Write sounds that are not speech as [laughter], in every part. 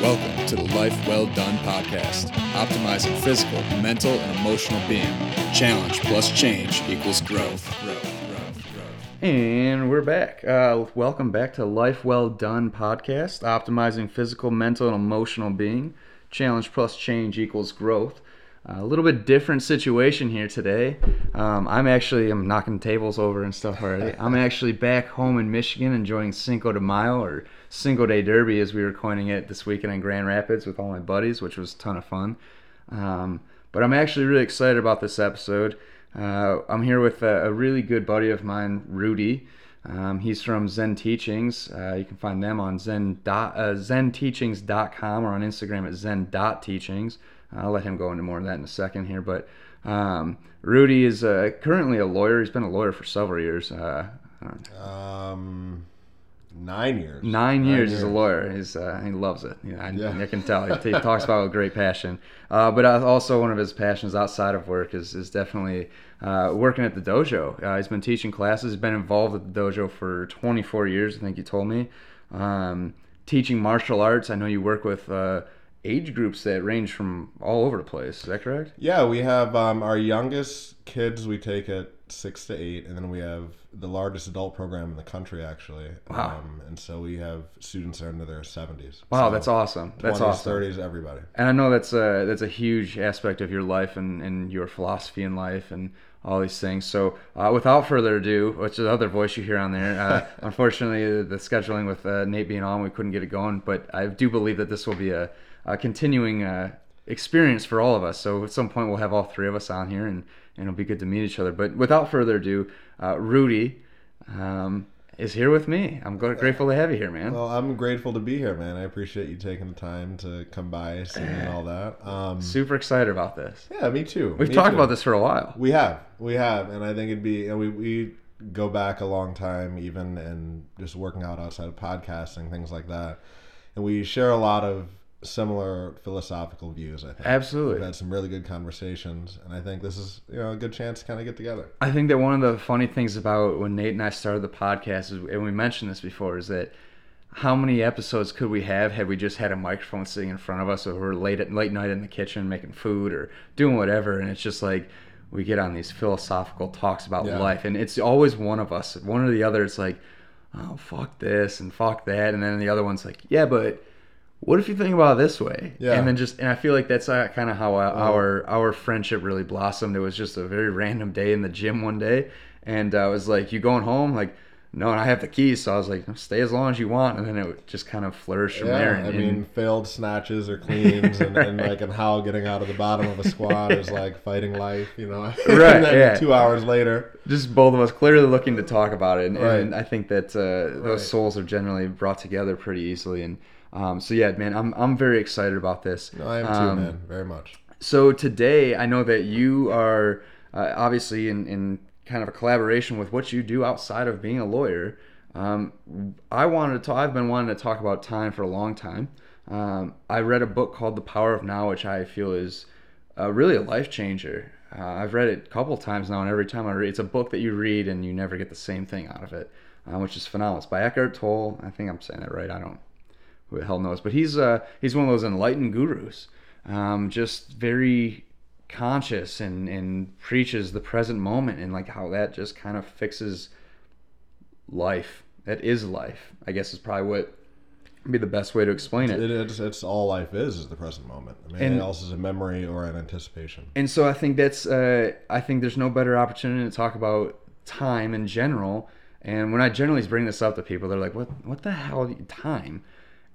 Welcome to the Life Well Done podcast, optimizing physical, mental, and emotional being. Challenge plus change equals growth. And we're back. Uh, welcome back to Life Well Done podcast, optimizing physical, mental, and emotional being. Challenge plus change equals growth. A little bit different situation here today. Um, I'm actually I'm knocking tables over and stuff already. I'm actually back home in Michigan enjoying Cinco de Mayo or Cinco de Derby as we were coining it this weekend in Grand Rapids with all my buddies, which was a ton of fun. Um, but I'm actually really excited about this episode. Uh, I'm here with a, a, really good buddy of mine, Rudy. Um, he's from Zen Teachings. Uh, you can find them on zen dot, uh, zenteachings.com or on Instagram at zen.teachings. I'll let him go into more of that in a second here. But um, Rudy is uh, currently a lawyer. He's been a lawyer for several years. Uh, um, nine years. Nine, nine years, years as a lawyer. He's uh, he loves it. You know, I, yeah. I can tell. He, he [laughs] talks about it with great passion. Uh, but also one of his passions outside of work is is definitely uh, working at the dojo. Uh, he's been teaching classes. He's been involved at the dojo for 24 years. I think you told me. Um, teaching martial arts. I know you work with uh, age groups that range from all over the place. Is that correct? Yeah, we have um, our youngest kids we take at six to eight, and then we have the largest adult program in the country, actually. Wow. Um, and so we have students that are into their 70s. Wow, so that's awesome. That's 20s, awesome. 30s, everybody. And I know that's a, that's a huge aspect of your life and, and your philosophy in life and all these things. So, uh, without further ado, which is the other voice you hear on there, uh, [laughs] unfortunately, the scheduling with uh, Nate being on, we couldn't get it going. But I do believe that this will be a uh, continuing uh, experience for all of us. So at some point we'll have all three of us on here, and, and it'll be good to meet each other. But without further ado, uh, Rudy um, is here with me. I'm grateful to have you here, man. Well, I'm grateful to be here, man. I appreciate you taking the time to come by, see and all that. [laughs] Um, Super excited about this. Yeah, me too. We've me talked too. about this for a while. We have, we have, and I think it'd be, and we we go back a long time, even and just working out outside of podcasting, things like that. And we share a lot of similar philosophical views. I think absolutely we've had some really good conversations, and I think this is you know a good chance to kind of get together. I think that one of the funny things about when Nate and I started the podcast is, and we mentioned this before, is that how many episodes could we have had we just had a microphone sitting in front of us, or we're late at late night in the kitchen making food or doing whatever, and it's just like we get on these philosophical talks about yeah. life, and it's always one of us, one or the other. It's like, oh fuck this and fuck that, and then the other one's like, yeah, but what if you think about it this way? Yeah. And then just, and I feel like that's uh, kind of how uh, our our friendship really blossomed. It was just a very random day in the gym one day, and uh, I was like, "You going home?" Like, no, and I have the keys, so I was like, "Stay as long as you want," and then it just kind of flourished from yeah, there. And, I mean, failed snatches or cleans, and, [laughs] right. and, like, and how getting out of the bottom of a squat is like fighting life, you know? [laughs] Right. yeah. Two hours later, just both of us clearly looking to talk about it, and, right. and I think that uh, those right. souls are generally brought together pretty easily, and um, so yeah, man, I'm I'm very excited about this. No, I am too, um, man. Very much. So today, I know that you are uh, obviously in, in kind of a collaboration with what you do outside of being a lawyer. Um, I wanted to. I've been wanting to talk about time for a long time. Um, I read a book called The Power of Now, which I feel is uh, really a life changer. Uh, I've read it a couple times now, and every time I read, it's a book that you read and you never get the same thing out of it, uh, which is phenomenal. It's by Eckhart Tolle. I think I'm saying that right. I don't who the hell knows? But he's uh, he's one of those enlightened gurus, um, just very conscious and and preaches the present moment and like how that just kind of fixes life. That is life. I guess is probably what would be the best way to explain it. it it's, it's all life is is the present moment. I mean, anything else is a memory or an anticipation. And so I think that's uh, I think there's no better opportunity to talk about time in general. And when I generally bring this up to people, they're like, "What? What the hell? Time?"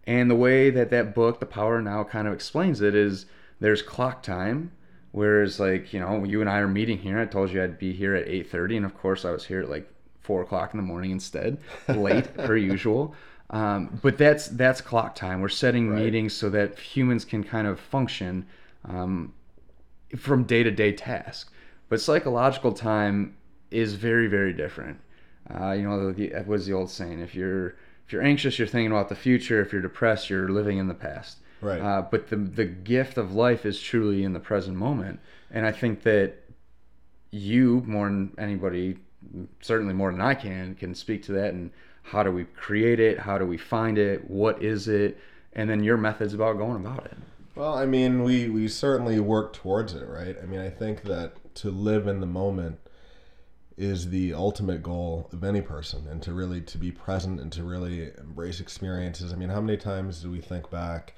And the way that that book, The Power Now, kind of explains it is there's clock time, whereas like you know you and I are meeting here. I told you I'd be here at 8:30, and of course I was here at like four o'clock in the morning instead, [laughs] late per usual. Um, but that's that's clock time. We're setting right. meetings so that humans can kind of function um, from day to day task. But psychological time is very very different. Uh, you know, the, was the old saying? If you're you're anxious, you're thinking about the future. If you're depressed, you're living in the past. Right. Uh, but the the gift of life is truly in the present moment, and I think that you more than anybody, certainly more than I can, can speak to that. And how do we create it? How do we find it? What is it? and then your methods about going about it. Well, I mean, we we certainly work towards it, right? I mean, I think that to live in the moment is the ultimate goal of any person and to really to be present and to really embrace experiences. I mean, how many times do we think back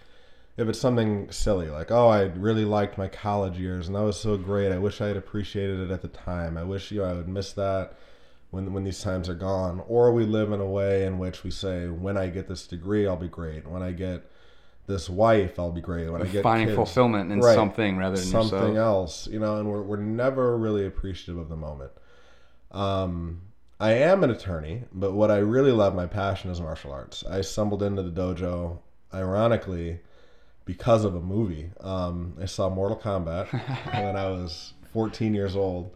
if it's something silly like, "Oh, I really liked my college years and that was so great. I wish I had appreciated it at the time. I wish you know, I would miss that." When, when these times are gone, or we live in a way in which we say, when I get this degree, I'll be great. When I get this wife, I'll be great. When I get Finding kids, fulfillment in Right. something rather than something yourself. else, you know, and we're, we're never really appreciative of the moment. Um, I am an attorney, but what I really love, my passion is martial arts. I stumbled into the dojo, ironically, because of a movie. Um, I saw Mortal Kombat [laughs] when I was 14 years old,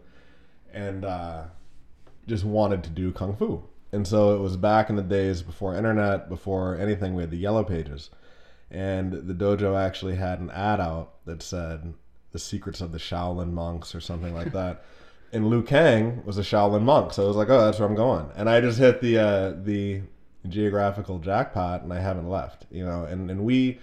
and uh, just wanted to do kung fu. And so it was back in the days before internet, before anything. We had the yellow pages, and the dojo actually had an ad out that said "The Secrets of the Shaolin Monks" or something like that. [laughs] and Liu Kang was a Shaolin monk, so I was like, "Oh, that's where I'm going." And I just hit the uh, the geographical jackpot, and I haven't left. You know, and and we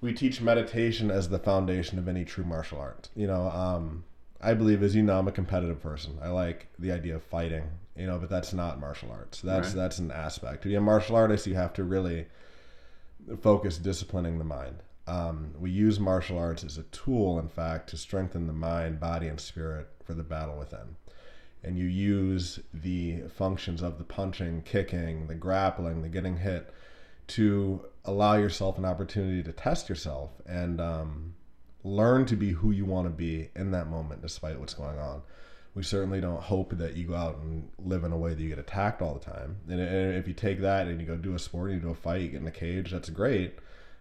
we teach meditation as the foundation of any true martial art. You know, um, I believe, as you know, I'm a competitive person. I like the idea of fighting. You know, but that's not martial arts. That's Right. that's an aspect. To be a martial artist, you have to really focus disciplining the mind. Um, we use martial arts as a tool, in fact, to strengthen the mind, body, and spirit for the battle within. And you use the functions of the punching, kicking, the grappling, the getting hit to allow yourself an opportunity to test yourself and um, learn to be who you want to be in that moment, despite what's going on. We certainly don't hope that you go out and live in a way that you get attacked all the time. And, and if you take that and you go do a sport, and you do a fight, you get in a cage, that's great.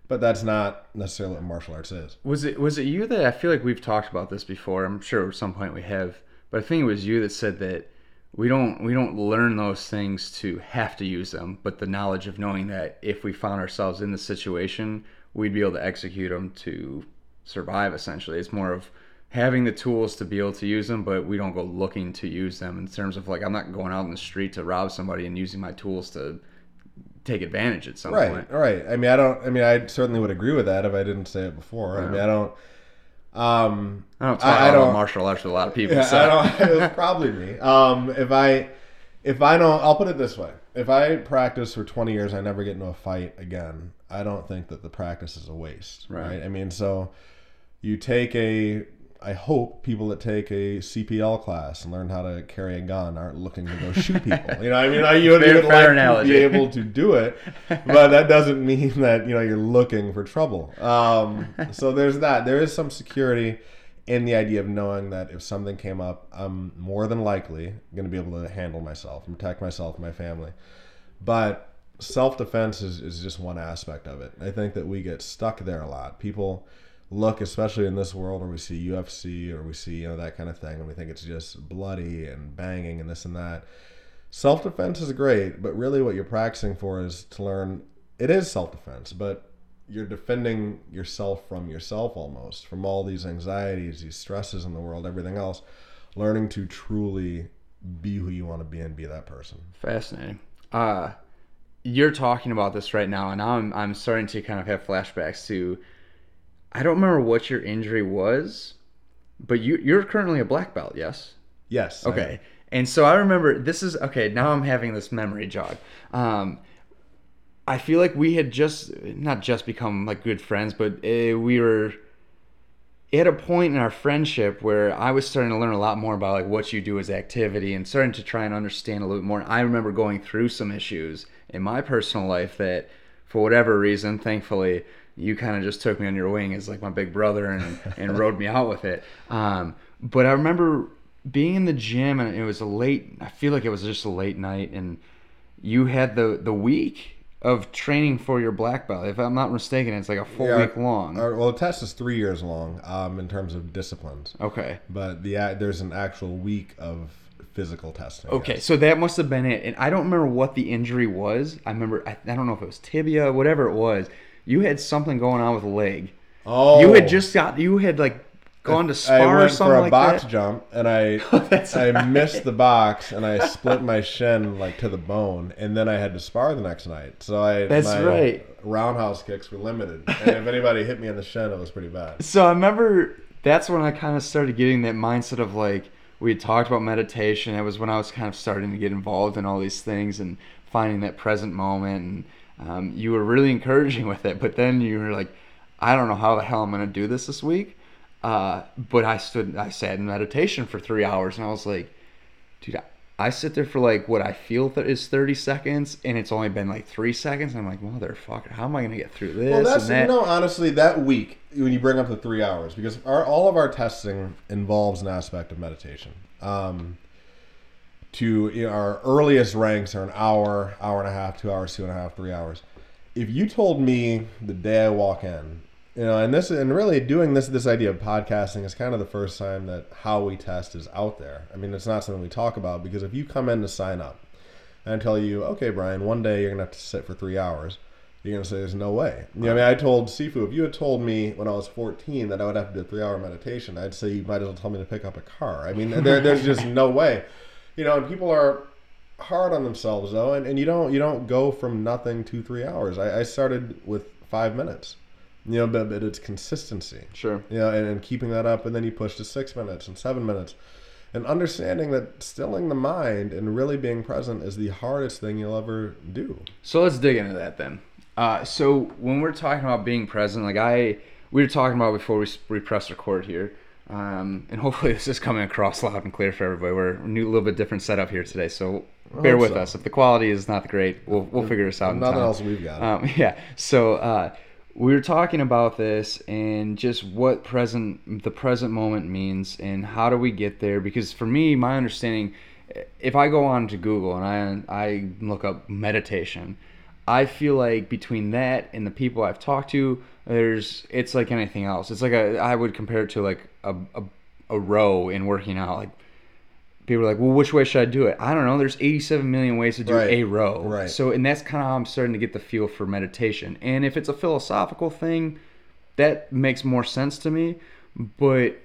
But that's not necessarily what martial arts is. Was it was it you that I feel like we've talked about this before? I'm sure at some point we have, but I think it was you that said that we don't we don't learn those things to have to use them, but the knowledge of knowing that if we found ourselves in the situation, we'd be able to execute them to survive. Essentially, it's more of having the tools to be able to use them, but we don't go looking to use them in terms of like I'm not going out in the street to rob somebody and using my tools to take advantage at some Right, point. right. I mean, I don't. I mean, I certainly would agree with that if I didn't say it before. I mean, I don't. Um, I don't I- I don't- martial arts with a lot of people. Yeah, so. I don't. [laughs] It was probably me. Um, if I, if I don't, I'll put it this way: if I practice for twenty years, I never get into a fight again. I don't think that the practice is a waste, Right. right? I mean, so you take a. I hope people that take a CPL class and learn how to carry a gun aren't looking to go shoot people. You know, I mean, I [laughs] you would, Fair- you would fair like to be able to do it, but that doesn't mean that you know you're looking for trouble. Um, so there's that. There is some security in the idea of knowing that if something came up, I'm more than likely going to be able to handle myself and protect myself and my family. But self defense is, is just one aspect of it. I think that we get stuck there a lot. People look, especially in this world where we see UFC or we see you know that kind of thing, and we think it's just bloody and banging and this and that. Self defense is great, but really what you're practicing for is to learn. It is self defense, but you're defending yourself from yourself almost, from all these anxieties, these stresses in the world, everything else. Learning to truly be who you want to be and be that person. Fascinating. Uh, you're talking about this right now, and I'm, I'm starting to kind of have flashbacks to. I don't remember what your injury was, but you you're currently a black belt, yes? Yes. Okay. And so I remember this is okay. Now I'm having this memory jog. Um, I feel like we had just not just become like good friends, but uh, we were at a point in our friendship where I was starting to learn a lot more about like what you do as activity and starting to try and understand a little bit more. I remember going through some issues in my personal life that, for whatever reason, thankfully, you kind of just took me on your wing as like my big brother and, and rode me out with it. Um, but I remember being in the gym and it was a late. I feel like it was just a late night, and you had the the week of training for your black belt. If I'm not mistaken, it's like a full Yeah, week long. Our, well, the test is three years long um, in terms of disciplines, okay. but the a- there's an actual week of physical testing. Okay, so that must have been it. And I don't remember what the injury was. I remember, I, I don't know if it was tibia, whatever it was. You had something going on with the leg. Oh, You had oh. just got, you had like gone to I spar or went something for a like box that? jump and I [laughs] oh, That's I right. missed the box and I split my shin like to the bone and then I had to spar the next night. So I That's my right. roundhouse kicks were limited. And if anybody hit me in the shin, it was pretty bad. [laughs] So I remember that's when I kind of started getting that mindset of like we had talked about meditation. It was when I was kind of starting to get involved in all these things and finding that present moment. And um, you were really encouraging [laughs] with it, but then you were like, I don't know how the hell I'm gonna do this this week. Uh, but I stood, I sat in meditation for three hours, and I was like, dude, I, I sit there for like what I feel th- is 30 seconds, and it's only been like three seconds. And I'm like, motherfucker, how am I gonna get through this? Well, that's and that? you know honestly that week when you bring up the three hours because our, all of our testing involves an aspect of meditation. Um, to our earliest ranks are an hour, hour and a half, two hours, two and a half, three hours. If you told me the day I walk in, you know, and this and really doing this this idea of podcasting is kind of the first time that how we test is out there. I mean, it's not something we talk about because if you come in to sign up and I tell you, okay, Brian, one day you're gonna have to sit for three hours, you're gonna say there's no way. You know, I mean, I told Sifu if you had told me when I was 14 that I would have to do a three-hour meditation, I'd say you might as well tell me to pick up a car. I mean, there, there's just no way. You know, and people are hard on themselves though, and, and you don't you don't go from nothing to three hours. I, I started with five minutes. You know, but, but it's consistency. Sure. You know, and, and keeping that up, and then you push to six minutes and seven minutes, and understanding that stilling the mind and really being present is the hardest thing you'll ever do. So let's dig into that then. Uh, so when we're talking about being present, like I, we were talking about before we, we press record here, um, and hopefully [laughs] this is coming across loud and clear for everybody. We're a new, little bit different setup here today, so bear with so. us. If the quality is not great, we'll we'll figure this out. Nothing else we've got. Um, [laughs] yeah. So uh, we were talking about this and just what present the present moment means and how do we get there? Because for me, my understanding, if I go on to Google and I I look up meditation, I feel like between that and the people I've talked to, there's it's like anything else. It's like a I would compare it to like a a, a row in working out. Like people are like, well, which way should I do it? I don't know. There's 87 million ways to do Right. a row. Right. So, and that's kind of how I'm starting to get the feel for meditation. And if it's a philosophical thing, that makes more sense to me. But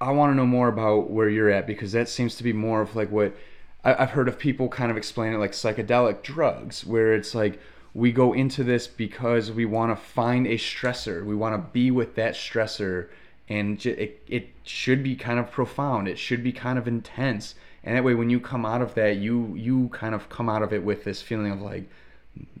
I want to know more about where you're at because that seems to be more of like what I've heard of people kind of explain it like psychedelic drugs, where it's like we go into this because we want to find a stressor, we want to be with that stressor, and it, it should be kind of profound, it should be kind of intense, and that way when you come out of that, you you kind of come out of it with this feeling of like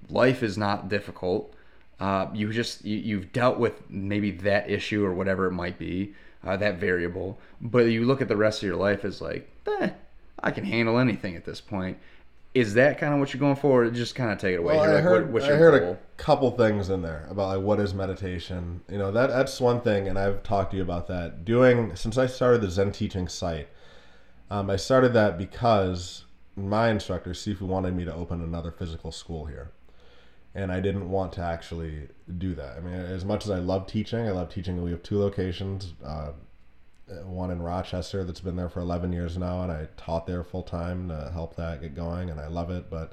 life is not difficult. Uh, you just you, you've dealt with maybe that issue or whatever it might be, uh, that variable. But you look at the rest of your life as like, eh, I can handle anything at this point. Is that kind of what you're going for? Or just kind of take it away. Well, I like, heard, what- I heard goal? a couple things in there about like what is meditation. You know, that that's one thing, and I've talked to you about that. Doing since I started the Zen teaching site, um, I started that because my instructor Sifu wanted me to open another physical school here, and I didn't want to actually do that. I mean, as much as I love teaching, I love teaching. We have two locations. Uh, Uh, one in Rochester that's been there for 11 years now, and I taught there full time to help that get going, and I love it. But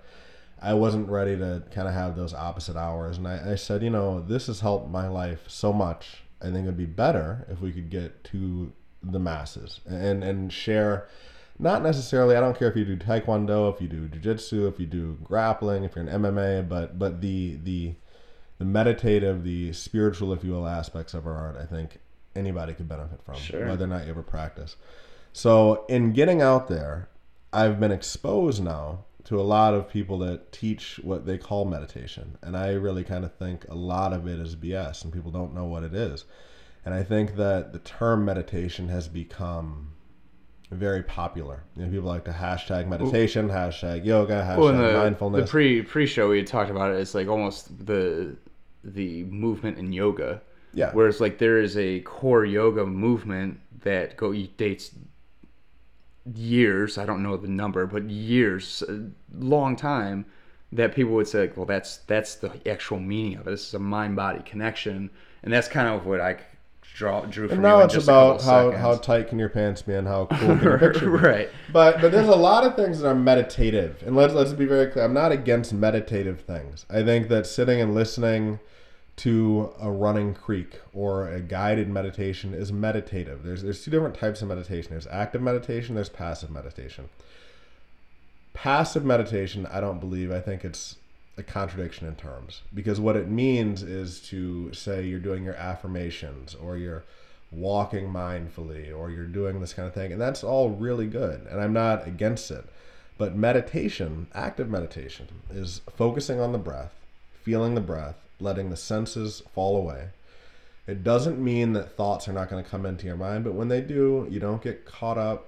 I wasn't ready to kind of have those opposite hours, and I, I said, you know, this has helped my life so much. I think it'd be better if we could get to the masses and and share. Not necessarily. I don't care if you do taekwondo, if you do jujitsu, if you do grappling, if you're in MMA, but but the the the meditative, the spiritual, if you will, aspects of our art, I think anybody could benefit from, Sure. whether or not you ever practice. So, in getting out there, I've been exposed now to a lot of people that teach what they call meditation. And I really kind of think a lot of it is BS and people don't know what it is. And I think that the term meditation has become very popular. You know, people like to hashtag meditation, hashtag yoga, hashtag Well, the, the mindfulness. pre pre show we had talked about it. It's like almost the the movement in yoga. Yeah. Whereas like there is a core yoga movement that go dates years. I don't know the number, but years, a long time. That people would say, like, well, that's that's the actual meaning of it. This is a mind body connection, and that's kind of what I draw drew from And now it's about how, how tight can your pants be and how cool can your [laughs] picture be. right. But but there's a lot of things that are meditative, and let's let's be very clear. I'm not against meditative things. I think that sitting and listening to a running creek or a guided meditation is meditative. There's there's two different types of meditation. There's active meditation, there's passive meditation. Passive meditation, I don't believe. I think it's a contradiction in terms because what it means is to say you're doing your affirmations or you're walking mindfully or you're doing this kind of thing and that's all really good and I'm not against it. But meditation, active meditation is focusing on the breath, feeling the breath, letting the senses fall away. It doesn't mean that thoughts are not going to come into your mind, but when they do, you don't get caught up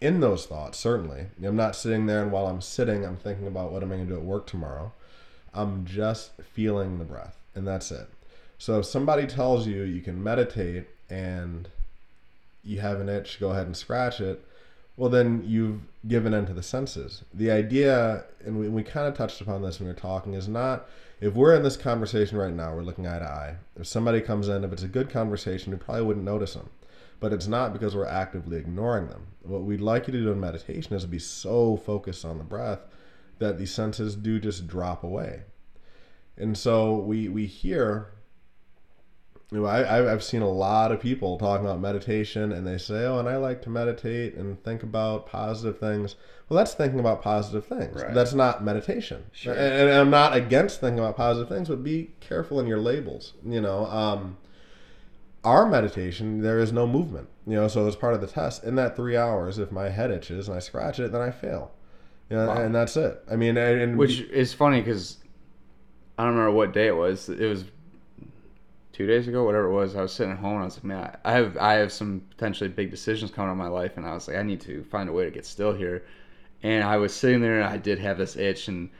in those thoughts, certainly. I'm not sitting there and while I'm sitting, I'm thinking about what am I going to do at work tomorrow. I'm just feeling the breath, and that's it. So if somebody tells you you can meditate and you have an itch, go ahead and scratch it, well, then you've given into the senses. The idea, and we, we kind of touched upon this when we were talking, is not if we're in this conversation right now, we're looking eye to eye. If somebody comes in, if it's a good conversation, we probably wouldn't notice them but it's not because we're actively ignoring them. What we'd like you to do in meditation is to be so focused on the breath that the senses do just drop away. And so we we hear. You know, I, I've seen a lot of people talking about meditation, and they say, "Oh, and I like to meditate and think about positive things." Well, that's thinking about positive things. Right. That's not meditation. Sure. And, and I'm not against thinking about positive things, but be careful in your labels. You know, um, our meditation, there is no movement. You know, so as part of the test, in that three hours, if my head itches and I scratch it, then I fail. You know, Wow. and that's it. I mean, and, and Which is funny because I don't remember what day it was. It was two days ago, whatever it was. I was sitting at home and I was like, man, I have I have some potentially big decisions coming in my life, and I was like, I need to find a way to get still here. And I was sitting there and I did have this itch, and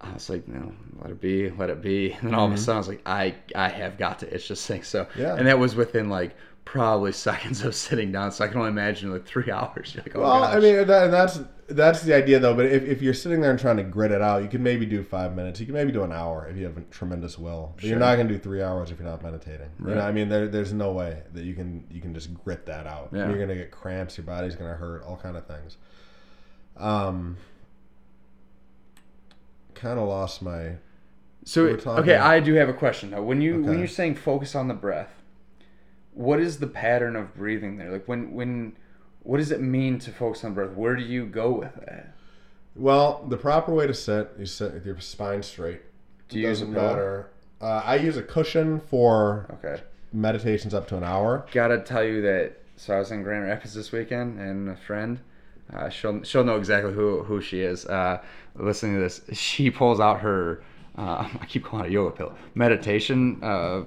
I was like, no, let it be, let it be. [laughs] And then all of a sudden, I was like, I I have got to itch this thing. [laughs] So Mm-hmm. Yeah. and that was within like probably [laughs] seconds of sitting down. So I can only imagine like three hours. Like, oh well, gosh. I mean, that, and that's that's the idea though. But if, if you're sitting there and trying to grit it out, you can maybe do five minutes. You can maybe do an hour if you have a tremendous will. But you're not going to do three hours if you're not meditating. You know, Right. I mean, there, there's no way that you can you can just grit that out. Yeah. You're going to get cramps. Your body's going to hurt. All kind of things. Um, kind of lost my So okay, I do have a question though. When you when you're saying focus on the breath, what is the pattern of breathing there? Like when when what does it mean to focus on breath? Where do you go with that? Well, the proper way to sit, you sit with your spine straight. Do you use a Doesn't pillow? matter. Uh, I use a cushion for Okay. meditations up to an hour. Gotta tell you that. So I was in Grand Rapids this weekend, and a friend, uh, she'll she'll know exactly who who she is. Uh, listening to this, she pulls out her. Uh, [laughs] I keep calling it a yoga pillow, meditation uh,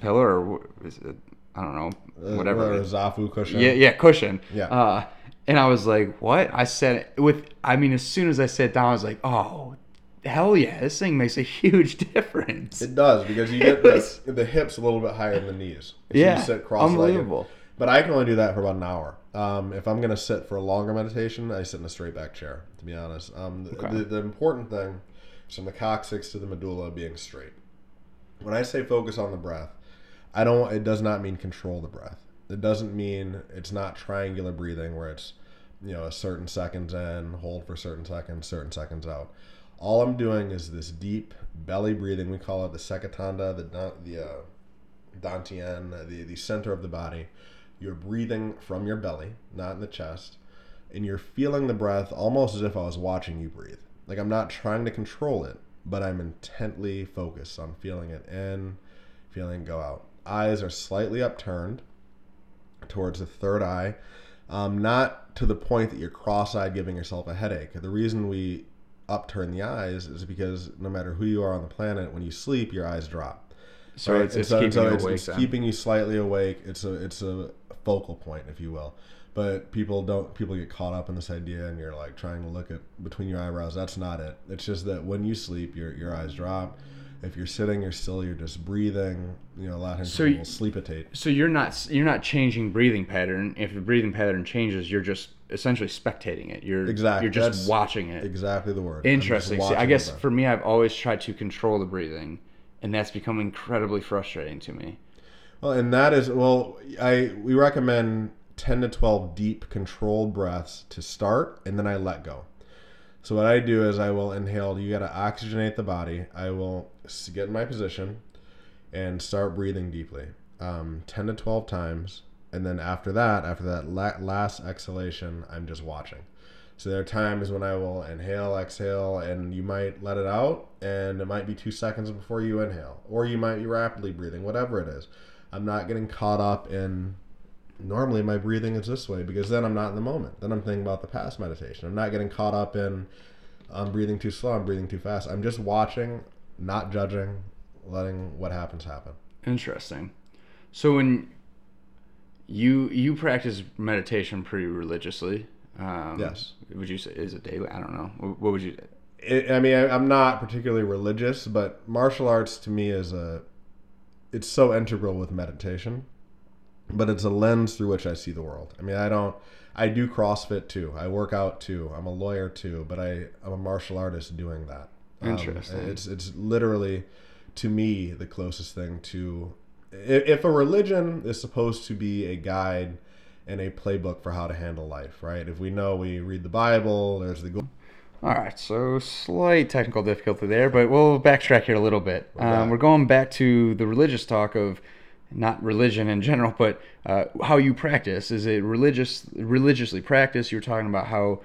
pillow, or wh- is it, I don't know, Uh, whatever. or a is. Zafu cushion. Yeah, yeah, cushion. Yeah. Uh, and I was like, "What?" I said with. I mean, as soon as I sat down, I was like, "Oh, hell yeah! This thing makes a [laughs] huge difference." It does because you get was- [laughs] the, the hips a little bit higher than the knees. So Yeah, you sit cross-legged. unbelievable. But I can only do that for about an hour. Um, if I'm going to sit for a longer meditation, I sit in a straight back chair. To be honest, um, the, Okay. the, the important thing is from the coccyx to the medulla being straight. When I say focus on the breath, I don't. It does not mean control the breath. It doesn't mean it's not triangular breathing where it's you know a certain seconds in, hold for certain seconds, certain seconds out. All I'm doing is this deep belly breathing. We call it the seika tanden, the the uh, dantian, the the center of the body. You're breathing from your belly, not in the chest, and you're feeling the breath almost as if I was watching you breathe. Like I'm not trying to control it, but I'm intently focused on feeling it in, feeling it go out. Eyes are slightly upturned towards the third eye, um, not to the point that you're cross-eyed, giving yourself a headache. The reason we upturn the eyes is because no matter who you are on the planet, when you sleep, your eyes drop. So Right? it's, it's so- keeping so you it's, awake. it's keeping you slightly awake. It's a it's a focal point, if you will. But people don't people get caught up in this idea, and you're like trying to look at between your eyebrows. That's not it. It's just that when you sleep, your your eyes drop. If you're sitting, you're still. You're just breathing. You know, a lot of So people sleepitate. so you're not you're not changing breathing pattern. If the breathing pattern changes, you're just essentially spectating it. You're Exactly. You're just That's watching it. Exactly the word. Interesting. See, I guess for me, I've always tried to control the breathing, and that's become incredibly frustrating to me. Well, and that is well, I we recommend ten to twelve deep controlled breaths to start, and then I let go. So what I do is I will inhale. You got to oxygenate the body. I will get in my position. and start breathing deeply, um, ten to twelve times, and then after that, after that la- last exhalation, I'm just watching. So there are times when I will inhale, exhale, and you might let it out, and it might be two seconds before you inhale, or you might be rapidly breathing, whatever it is. I'm not getting caught up in normally my breathing is this way because then I'm not in the moment. Then I'm thinking about the past meditation. I'm not getting caught up in I'm breathing too slow, I'm breathing too fast. I'm just watching, not judging, letting what happens happen. Interesting. So when you you practice meditation pretty religiously, um, Yes. Would you say is it daily? I don't know. What would you? It, I mean, I, I'm not particularly religious, but martial arts to me is a it's so integral with meditation. But it's a lens through which I see the world. I mean, I don't I do CrossFit too. I work out too. I'm a lawyer too, but I I'm a martial artist doing that. Um, Interesting. it's it's literally to me the closest thing to if, a religion is supposed to be a guide and a playbook for how to handle life, right? If we know we read the Bible, there's the goal. All right, so slight technical difficulty there, but we'll backtrack here a little bit. back. Um, we're going back to the religious talk of not religion in general, but uh, how you practice. Is it religious, religiously practiced? You're talking about how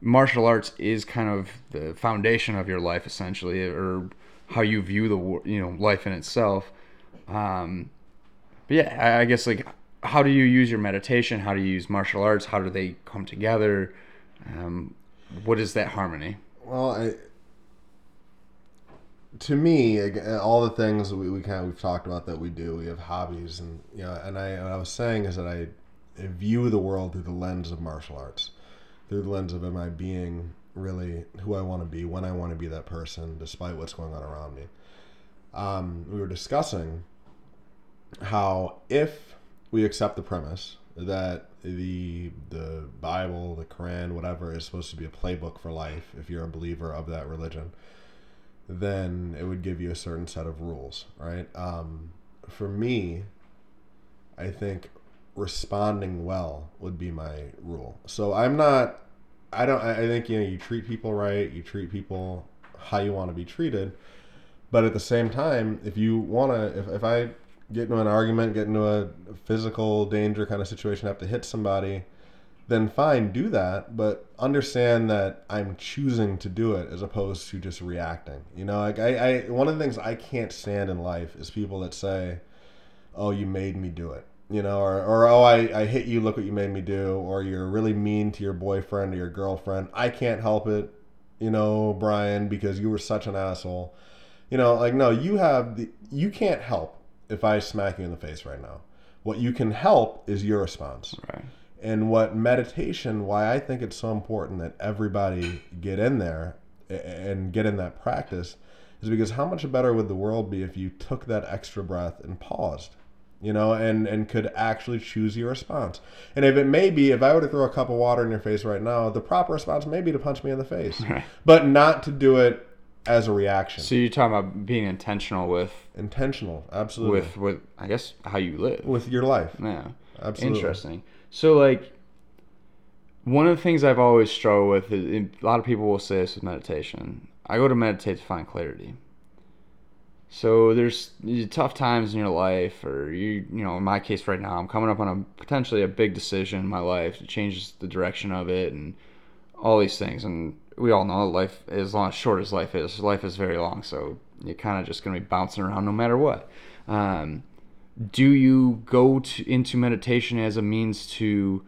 martial arts is kind of the foundation of your life, essentially, or how you view the you know life in itself. Um, but yeah, I, I guess like how do you use your meditation? How do you use martial arts? How do they come together? Um, what is that harmony? Well, I, to me, all the things we, we kind of we've talked about that we do, we have hobbies, and you know, and I what I was saying is that I, I view the world through the lens of martial arts, through the lens of am I being really who I want to be when I want to be that person, despite what's going on around me. Um, we were discussing how if we accept the premise that the the Bible, the Quran, whatever is supposed to be a playbook for life, if you're a believer of that religion, then it would give you a certain set of rules, right? Um, for me, I think responding well would be my rule. So I'm not. I don't. I think you know you treat people right. You treat people how you want to be treated. But at the same time, if you want to, if, if I get into an argument, get into a physical danger kind of situation, have to hit somebody, then fine, do that. But understand that I'm choosing to do it as opposed to just reacting. You know, like I, I one of the things I can't stand in life is people that say, "Oh, you made me do it." You know, or, or oh, I, I hit you, look what you made me do, or you're really mean to your boyfriend or your girlfriend. I can't help it, you know, Brian, because you were such an asshole. You know, like no, you have the you can't help if I smack you in the face right now. What you can help is your response. Right. And what meditation, why I think it's so important that everybody get in there and get in that practice, is because how much better would the world be if you took that extra breath and paused, you know, and and could actually choose your response. And if it may be, if I were to throw a cup of water in your face right now, the proper response may be to punch me in the face, Right. but not to do it as a reaction. So you're talking about being intentional with Intentional, absolutely, with with I guess how you live. with your life, yeah. absolutely. Interesting. So like one of the things I've always struggled with is a lot of people will say this with meditation. I go to meditate to find clarity. So there's tough times in your life, or you, you know, in my case right now, I'm coming up on a potentially a big decision in my life. It changes the direction of it, and all these things. And we all know life, as long as short as life is, life is very long. So you're kind of just to be bouncing around no matter what. Um, do you go to, into meditation as a means to?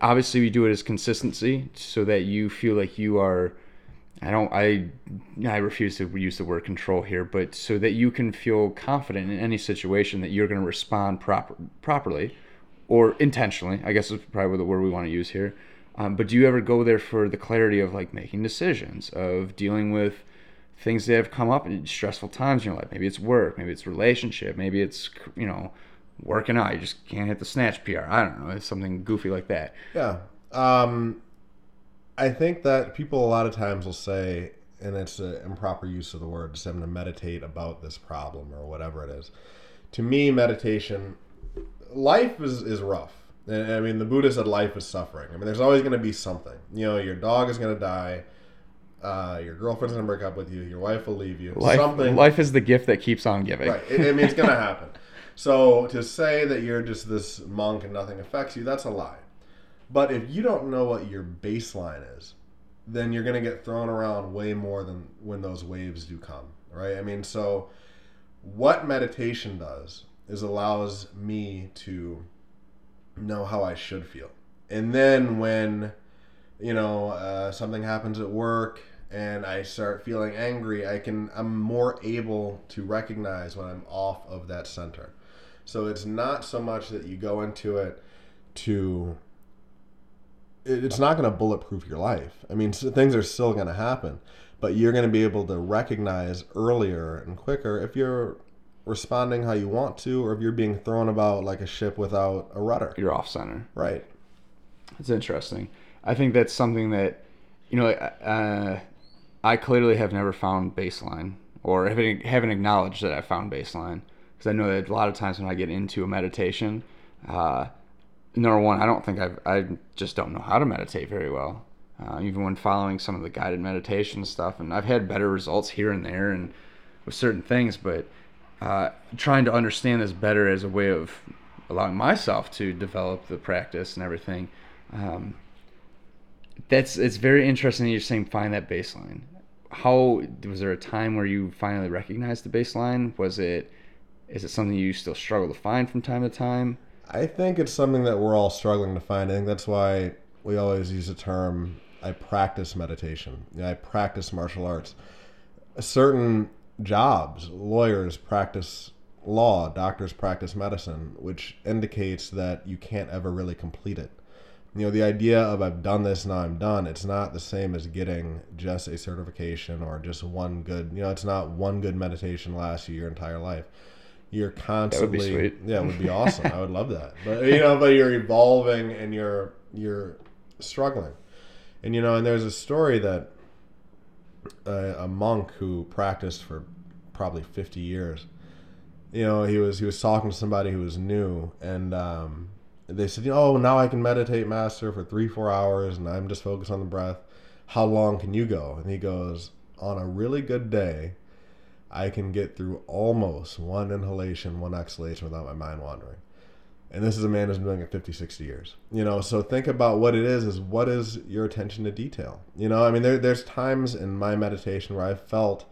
Obviously, we do it as consistency, so that you feel like you are. I don't. I I refuse to use the word control here, but so that you can feel confident in any situation that you're going to respond proper properly, or intentionally. I guess is probably the word we want to use here. Um, but do you ever go there for the clarity of like making decisions, of dealing with things that have come up in stressful times in your life? Maybe it's work, maybe it's relationship, maybe it's you know working out. You just can't hit the snatch PR. I don't know. It's something goofy like that. Yeah. Um, I think that people a lot of times will say, and it's an improper use of the word, just having to meditate about this problem or whatever it is. To me, meditation, life is, is rough. And, I mean, the Buddha said life is suffering. I mean, there's always going to be something. You know, your dog is going to die. uh, your girlfriend's gonna break up with you, your wife will leave you, Life, something. life is the gift that keeps on giving. Right. I I mean, it's gonna [laughs] happen. So to say that you're just this monk and nothing affects you, that's a lie. But if you don't know what your baseline is, then you're gonna get thrown around way more than when those waves do come. Right. I mean, so what meditation does is allows me to know how I should feel. And then when, you know, uh, something happens at work and I start feeling angry, I can, I'm more able to recognize when I'm off of that center. So it's not so much that you go into it to, it's not going to bulletproof your life. I mean, things are still going to happen, but you're going to be able to recognize earlier and quicker if you're responding how you want to or if you're being thrown about like a ship without a rudder. You're off center. Right. It's interesting. I think that's something that, you know, uh, I clearly have never found baseline or haven't, haven't acknowledged that I found baseline because I know that a lot of times when I get into a meditation, uh, number one, I don't think I've, I just don't know how to meditate very well. Uh, even when following some of the guided meditation stuff, and I've had better results here and there and with certain things, but uh, trying to understand this better as a way of allowing myself to develop the practice and everything. Um, that's it's very interesting that you're saying find that baseline. How was there a time where you finally recognized the baseline? Was it is it something you still struggle to find from time to time? I think it's something that we're all struggling to find. I think that's why we always use the term I practice meditation. I practice martial arts. Certain jobs, lawyers practice law, doctors practice medicine, which indicates that you can't ever really complete it. You know, the idea of I've done this, now I'm done, it's not the same as getting just a certification or just one good, you know, it's not one good meditation lasts you your entire life. You're constantly sweet. Yeah, it would be [laughs] awesome. I would love that. But you know, but you're evolving and you're you're struggling. And you know, and there's a story that a, a monk who practiced for probably 50 years. You know, he was he was talking to somebody who was new, and um, they said, "Oh, now I can meditate, master, for three, four hours, and I'm just focused on the breath. How long can you go?" And he goes, "On a really good day, I can get through almost one inhalation, one exhalation without my mind wandering." And this is a man who's been doing it 50, 60 years. You know, so think about what it is, is what is your attention to detail? You know, I mean, there, there's times in my meditation where I felt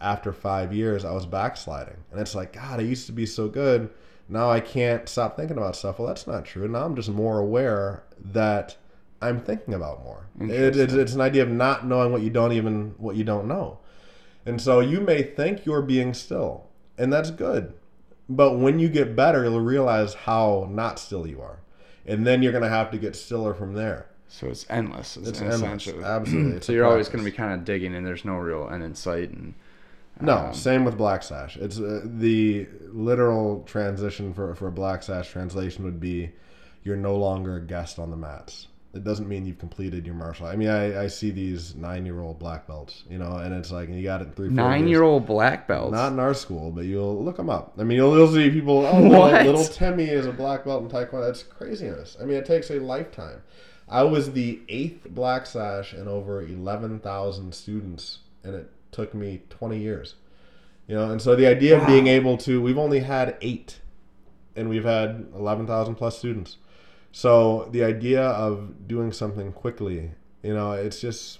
after five years I was backsliding. And it's like, God, I used to be so good. Now I can't stop thinking about stuff. Well, that's not true. Now I'm just more aware that I'm thinking about more. It, it's, it's an idea of not knowing what you don't even, what you don't know. And so you may think you're being still, and that's good. But when you get better, you'll realize how not still you are. And then you're going to have to get stiller from there. So it's endless. It's in endless. Absolutely. [clears throat] It's so you're always going to be kind of digging, and there's no real end in sight. And No, um, same with Black Sash. It's uh, the literal transition for, for a Black Sash translation would be you're no longer a guest on the mats. It doesn't mean you've completed your martial. I mean, I, I see these nine year old black belts, you know, and it's like you got it in three nine year old black belts. Not in our school, but you'll look them up. I mean, you'll, you'll see people. Oh, little, What? little Timmy is a black belt in Taekwondo. That's craziness. I mean, it takes a lifetime. I was the eighth black sash in over eleven thousand students, and it took me twenty years. You know, and so the idea of being able to, we've only had eight, and we've had eleven thousand plus students. So the idea of doing something quickly, you know, it's just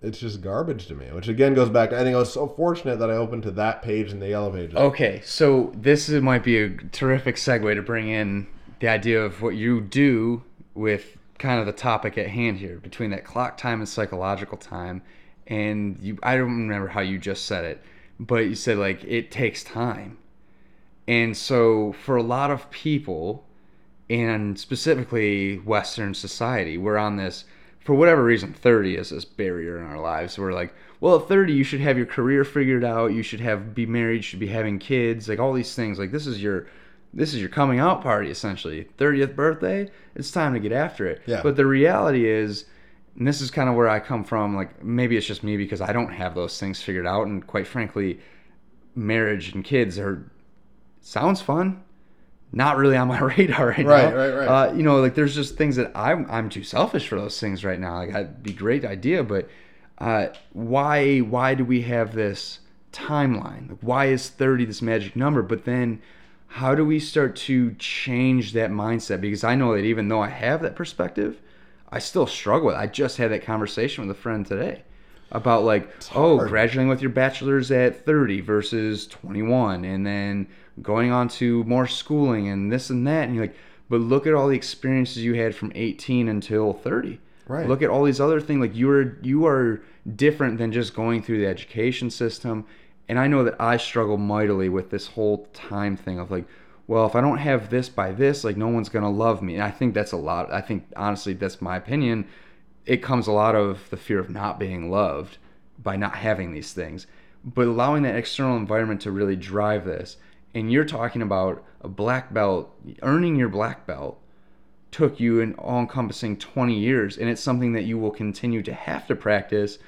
it's just garbage to me. Which again goes back to I think I was so fortunate that I opened to that page in the yellow pages. Okay, so this is, might be a terrific segue to bring in the idea of what you do with kind of the topic at hand here between that clock time and psychological time. And you, I don't remember how you just said it, but you said like it takes time. And so for a lot of people, and specifically Western society, we're on this for whatever reason. Thirty is this barrier in our lives. We're like, well, at thirty, you should have your career figured out. You should have be married. You should be having kids. Like all these things. Like this is your this is your coming out party essentially. Thirtieth birthday. It's time to get after it. Yeah. But the reality is. And this is kind of where I come from. Like maybe it's just me because I don't have those things figured out, and quite frankly, marriage and kids are sounds fun not really on my [laughs] radar right, Right, now. right, right. Uh, you know, like there's just things that I'm I'm too selfish for those things right now. Like, it'd be a great idea, but uh, why why do we have this timeline? Like, why is 30 this magic number? But then how do we start to change that mindset? Because I know that even though I have that perspective, I still struggle with it. I just had that conversation with a friend today about like, oh, graduating with your bachelor's at 30 versus 21, and then going on to more schooling and this and that. And you're like, but look at all the experiences you had from 18 until 30. Right. Look at all these other things. Like you are you are different than just going through the education system. And I know that I struggle mightily with this whole time thing of like, well, if I don't have this by this, like no one's gonna love me. And I think that's a lot. I think honestly, that's my opinion. It comes a lot of the fear of not being loved by not having these things, but allowing that external environment to really drive this. And you're talking about a black belt, earning your black belt took you an all encompassing 20 years, and it's something that you will continue to have to practice.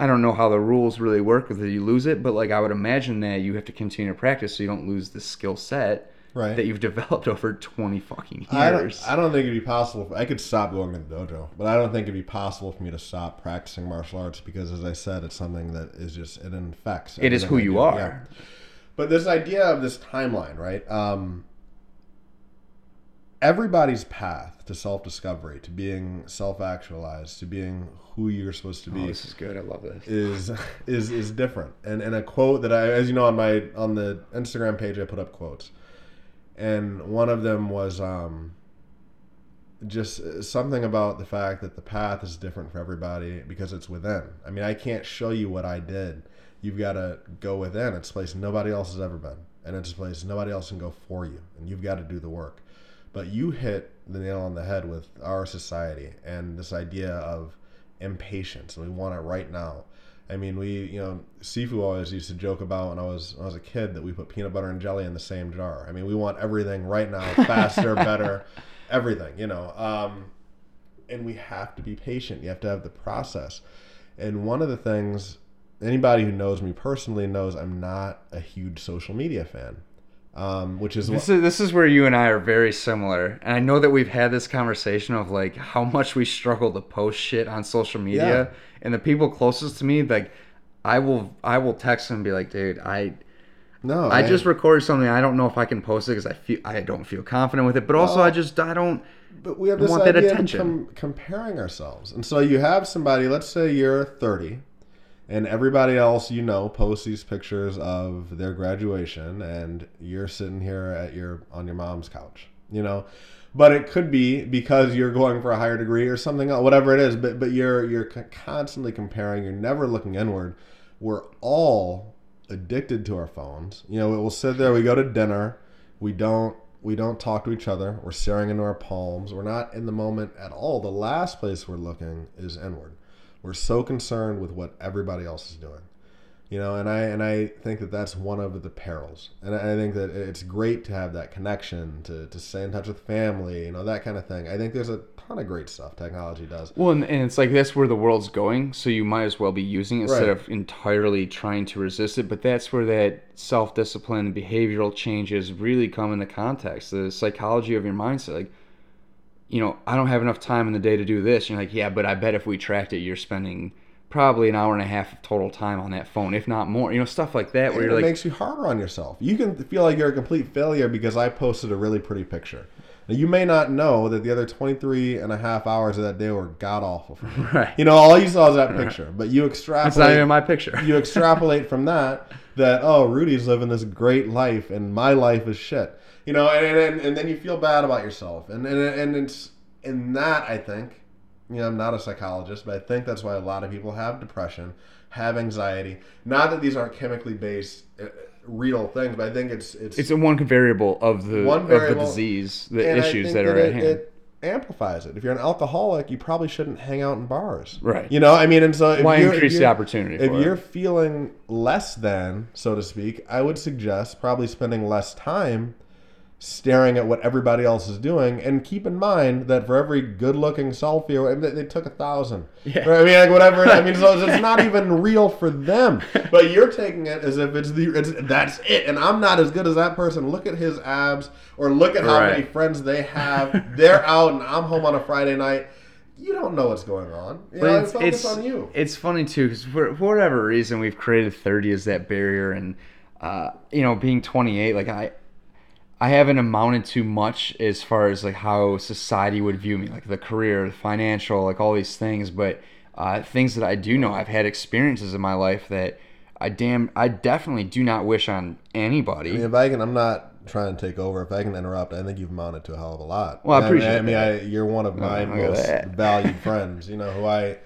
I don't know how the rules really work whether you lose it, but like I would imagine that you have to continue to practice so you don't lose the skill set Right. that you've [laughs] developed over 20 fucking I don't, years. I don't think it'd be possible. For, I could stop going to the dojo, but I don't think it'd be possible for me to stop practicing martial arts because, as I said, it's something that is just it infects. It is who you are. Yeah. But this idea of this timeline, right? Um, everybody's path to self-discovery, to being self-actualized, to being who you're supposed to be oh, this is good. I love this. is is is different. And and a quote that I, as you know, on my on the Instagram page, I put up quotes, and one of them was um, just something about the fact that the path is different for everybody because it's within. I mean, I can't show you what I did. You've got to go within. It's a place nobody else has ever been, and it's a place nobody else can go for you, and you've got to do the work. But you hit the nail on the head with our society and this idea of impatience and we want it right now. I mean, we, you know, Sifu always used to joke about when I was when I was a kid that we put peanut butter and jelly in the same jar. I mean, we want everything right now, [laughs] faster, better, everything, you know. Um, and we have to be patient. You have to have the process. And one of the things anybody who knows me personally knows I'm not a huge social media fan. Um, which is This is this is where you and I are very similar, and I know that we've had this conversation of like how much we struggle to post shit on social media, Yeah. and the people closest to me, like, I will I will text them and be like, dude, I no, I just recorded something. I don't know if I can post it because I feel I don't feel confident with it, but also Well- I just I don't. But we have this want that idea attention. of com- comparing ourselves. And so you have somebody, let's say you're 30, and everybody else you know posts these pictures of their graduation, and you're sitting here at your on your mom's couch, you know. But it could be because you're going for a higher degree or something else, whatever it is. But but you're you're constantly comparing. You're never looking inward. We're all addicted to our phones. You know, we'll sit there. We go to dinner. We don't we don't talk to each other. We're staring into our palms. We're not in the moment at all. The last place we're looking is inward. We're so concerned with what everybody else is doing. You know, and I and I think that that's one of the perils. And I think that it's great to have that connection, to, to stay in touch with family, you know, that kind of thing. I think there's a ton of great stuff technology does. Well, and, and it's like that's where the world's going, so you might as well be using it instead of entirely trying to resist it. But that's where that self discipline, and behavioral changes really come into context. The psychology of your mindset, like, you know, I don't have enough time in the day to do this. You're like, yeah, but I bet if we tracked it, you're spending probably an hour and a half of total time on that phone, if not more. You know, stuff like that, where And you're it like, makes you harder on yourself. You can feel like you're a complete failure because I posted a really pretty picture. Now, you may not know that the other 23 and a half hours of that day were god awful for me. [laughs] right, You know, all you saw is that picture, but you extrapolate. it's not even my picture. [laughs] you extrapolate from that that oh, Rudy's living this great life and my life is shit. You know, and and, and then you feel bad about yourself, and and and it's in that I think. You know, I'm not a psychologist, but I think that's why a lot of people have depression, have anxiety. Not that these aren't chemically based, uh, real things, but I think it's it's, it's a one variable of the One of the disease, the issues think that are it, at hand. It amplifies it. If you're an alcoholic, you probably shouldn't hang out in bars. Right. You know, I mean, and so if Why increase the opportunity If you're feeling less than, so to speak, I would suggest probably spending less time staring at what everybody else is doing. And keep in mind that for every good-looking selfie, I mean, they- took a thousand. Yeah. I mean, like whatever. I mean, so it's [laughs] not even real for them. But you're taking it as if it's the it's, that's it. And I'm not as good as that person. Look at his abs, or look at how Right. many friends they have. They're out, and I'm home on a Friday night you don't know what's going on. You know, it's, it's, on you. it's funny too because for, for whatever reason we've created 30 as that barrier and uh, you know being 28 like i i haven't amounted to much as far as like how society would view me like the career the financial like all these things but uh, things that i do know i've had experiences in my life that i damn i definitely do not wish on anybody I mean, if I can, I'm not trying to take over. If I can interrupt, I think you've amounted to a hell of a lot. Well, I mean, appreciate I mean. I, you're one of my most that. valued friends. You know, who I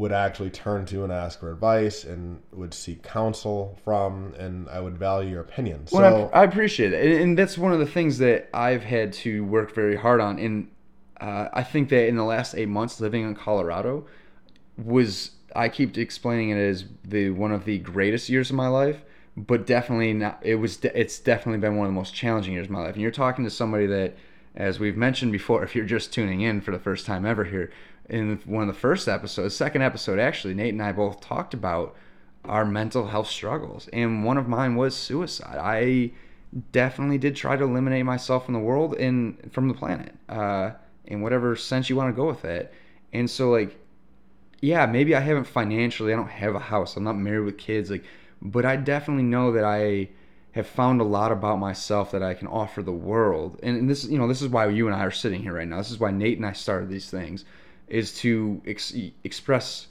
would actually turn to and ask for advice, and would seek counsel from, and I would value your opinion. So, Well, I, I appreciate it, and, and that's one of the things that I've had to work very hard on. And uh, I think that in the last eight months living in Colorado was I keep explaining it as the one of the greatest years of my life, but definitely not. It was. It's definitely been one of the most challenging years of my life. And you're talking to somebody that, as we've mentioned before, [laughs] if you're just tuning in for the first time ever here, in one of the first episodes, second episode actually, Nate and I both talked about our mental health struggles, and one of mine was suicide. I definitely did try to eliminate myself from the world and from the planet, uh, in whatever sense you want to go with it. And so, like, yeah, maybe I haven't financially, I don't have a house, I'm not married with kids, like, but I definitely know that I have found a lot about myself that I can offer the world. And, and this, you know, this is why you and I are sitting here right now. This is why Nate and I started these things, is to ex- express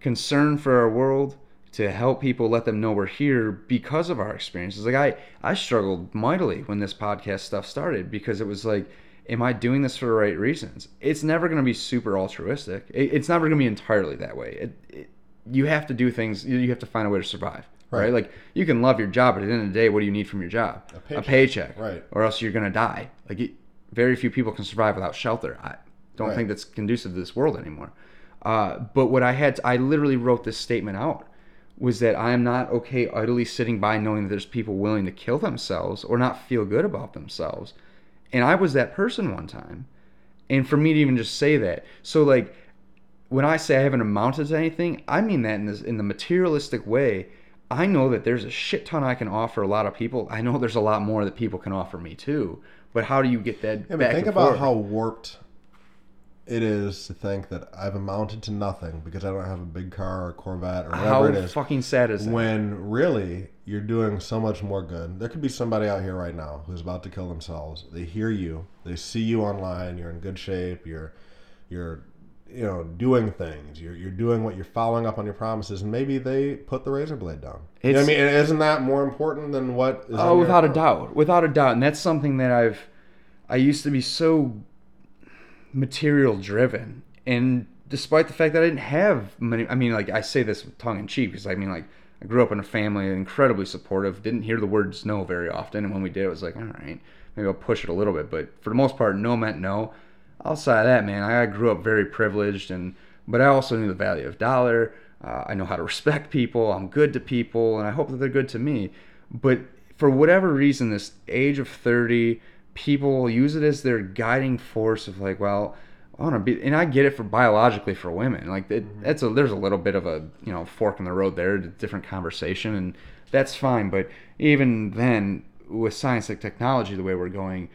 concern for our world to help people let them know we're here because of our experiences like i i struggled mightily when this podcast stuff started because it was like am i doing this for the right reasons it's never going to be super altruistic it, it's never going to be entirely that way it, it, you have to do things you you have to find a way to survive right. Right. like you can love your job but at the end of the day what do you need from your job a paycheck. paycheck, Right. or else you're going to die like very few people can survive without shelter i don't Right. think that's conducive to this world anymore uh, but what I had, to, I literally wrote this statement out, was that I am not okay idly sitting by knowing that there's people willing to kill themselves or not feel good about themselves. And I was that person one time. And for me to even just say that, so like when I say I haven't amounted to anything, I mean that in this in the materialistic way. I know that there's a shit ton I can offer a lot of people. I know there's a lot more that people can offer me too. But how do you get that yeah, but back think about forth? how warped it is to think that I've amounted to nothing because I don't have a big car or Corvette or whatever how it is. fucking sad is that? when really you're doing so much more good. There could be somebody out here right now who's about to kill themselves. They hear you, they see you online, you're in good shape, you're you're you know doing things, you're you're doing what you're following up on your promises, and maybe they put the razor blade down. You know I mean, isn't that more important than what? Oh, without a doubt, without a doubt, and that's something that I've. I used to be so material driven, and despite the fact that I didn't have many, I mean, like I say this tongue in cheek because I mean, like I grew up in a family incredibly supportive. Didn't hear the words no very often, and when we did, it was like, all right, maybe I'll push it a little bit, but for the most part, no meant no. Outside of that, man, I grew up very privileged, and but I also knew the value of dollar. Uh, I know how to respect people. I'm good to people, and I hope that they're good to me. But for whatever reason, this age of 30, people use it as their guiding force of like, well, I want to be, and I get it for biologically for women. Like it, that's a there's a little bit of a you know fork in the road there, a different conversation, and that's fine. But even then, with science and technology, the way we're going,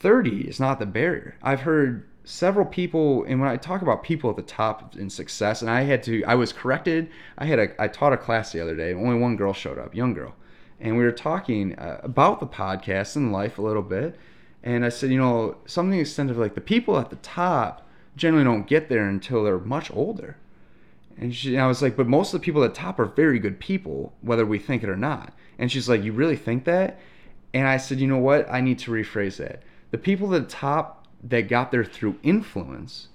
30 is not the barrier. I've heard several people, and when I talk about people at the top in success, and I had to, I was corrected. I had a, I taught a class the other day. Only one girl showed up, young girl, and we were talking uh, about the podcast and life a little bit. And I said, you know, something to extent of like the people at the top generally don't get there until they're much older. And, she, and I was like, but most of the people at the top are very good people, whether we think it or not. And she's like, you really think that? And I said, you know what? I need to rephrase that. The people at the top that got there through influence,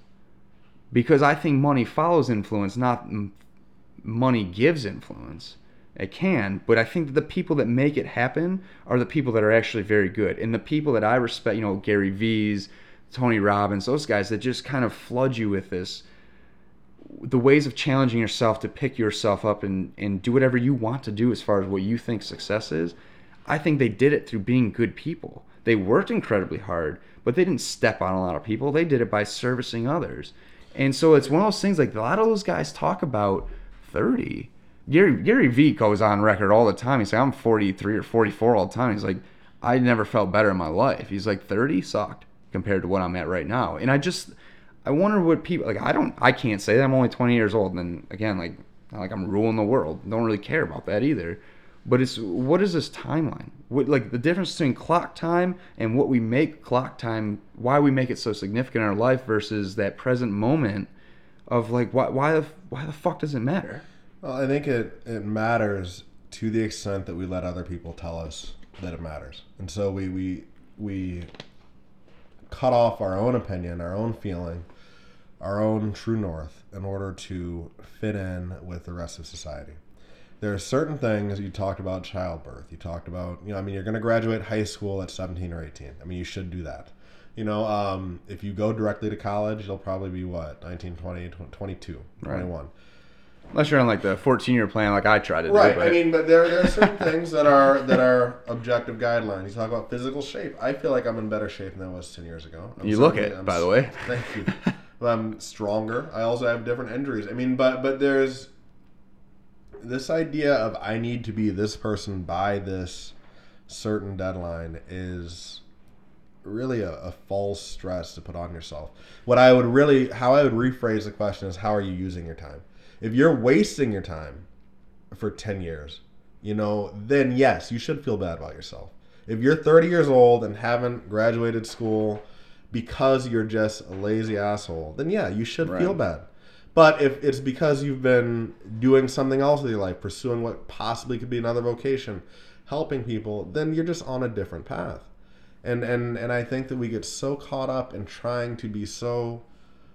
because I think money follows influence, not money gives influence. It can, but I think that the people that make it happen are the people that are actually very good. And the people that I respect, you know, Gary V's, Tony Robbins, those guys that just kind of flood you with this the ways of challenging yourself to pick yourself up and, and do whatever you want to do as far as what you think success is, I think they did it through being good people. They worked incredibly hard, but they didn't step on a lot of people. They did it by servicing others. And so it's one of those things like a lot of those guys talk about 30. Gary, Gary Vee goes on record all the time. He's like, I'm 43 or 44 all the time. He's like, I never felt better in my life. He's like, 30 sucked compared to what I'm at right now. And I just, I wonder what people like. I don't. I can't say that. I'm only 20 years old, and again, like, like I'm ruling the world. Don't really care about that either. But it's what is this timeline? What like the difference between clock time and what we make clock time? Why we make it so significant in our life versus that present moment of like why why the why the fuck does it matter? Well, I think it it matters to the extent that we let other people tell us that it matters, and so we we we cut off our own opinion, our own feeling, our own true north in order to fit in with the rest of society. There are certain things you talked about childbirth. You talked about, you know, I mean, you're going to graduate high school at 17 or 18. I mean, you should do that. You know, um, if you go directly to college, you'll probably be what, 19, 20, 22, 21. Unless you're on like the 14 year plan, like I tried to right. do. Right. I mean, but there, there are certain things that are that are objective guidelines. You talk about physical shape. I feel like I'm in better shape than I was 10 years ago. I'm you look it, I'm, by the way. [laughs] Thank you. I'm stronger. I also have different injuries. I mean, but but there's this idea of I need to be this person by this certain deadline is really a, a, false stress to put on yourself. What I would really, how I would rephrase the question is, how are you using your time? If you're wasting your time for 10 years, you know, then yes, you should feel bad about yourself. If you're 30 years old and haven't graduated school because you're just a lazy asshole, then yeah, you should right. feel bad. But if it's because you've been doing something else with your life, pursuing what possibly could be another vocation, helping people, then you're just on a different path. And and and I think that we get so caught up in trying to be so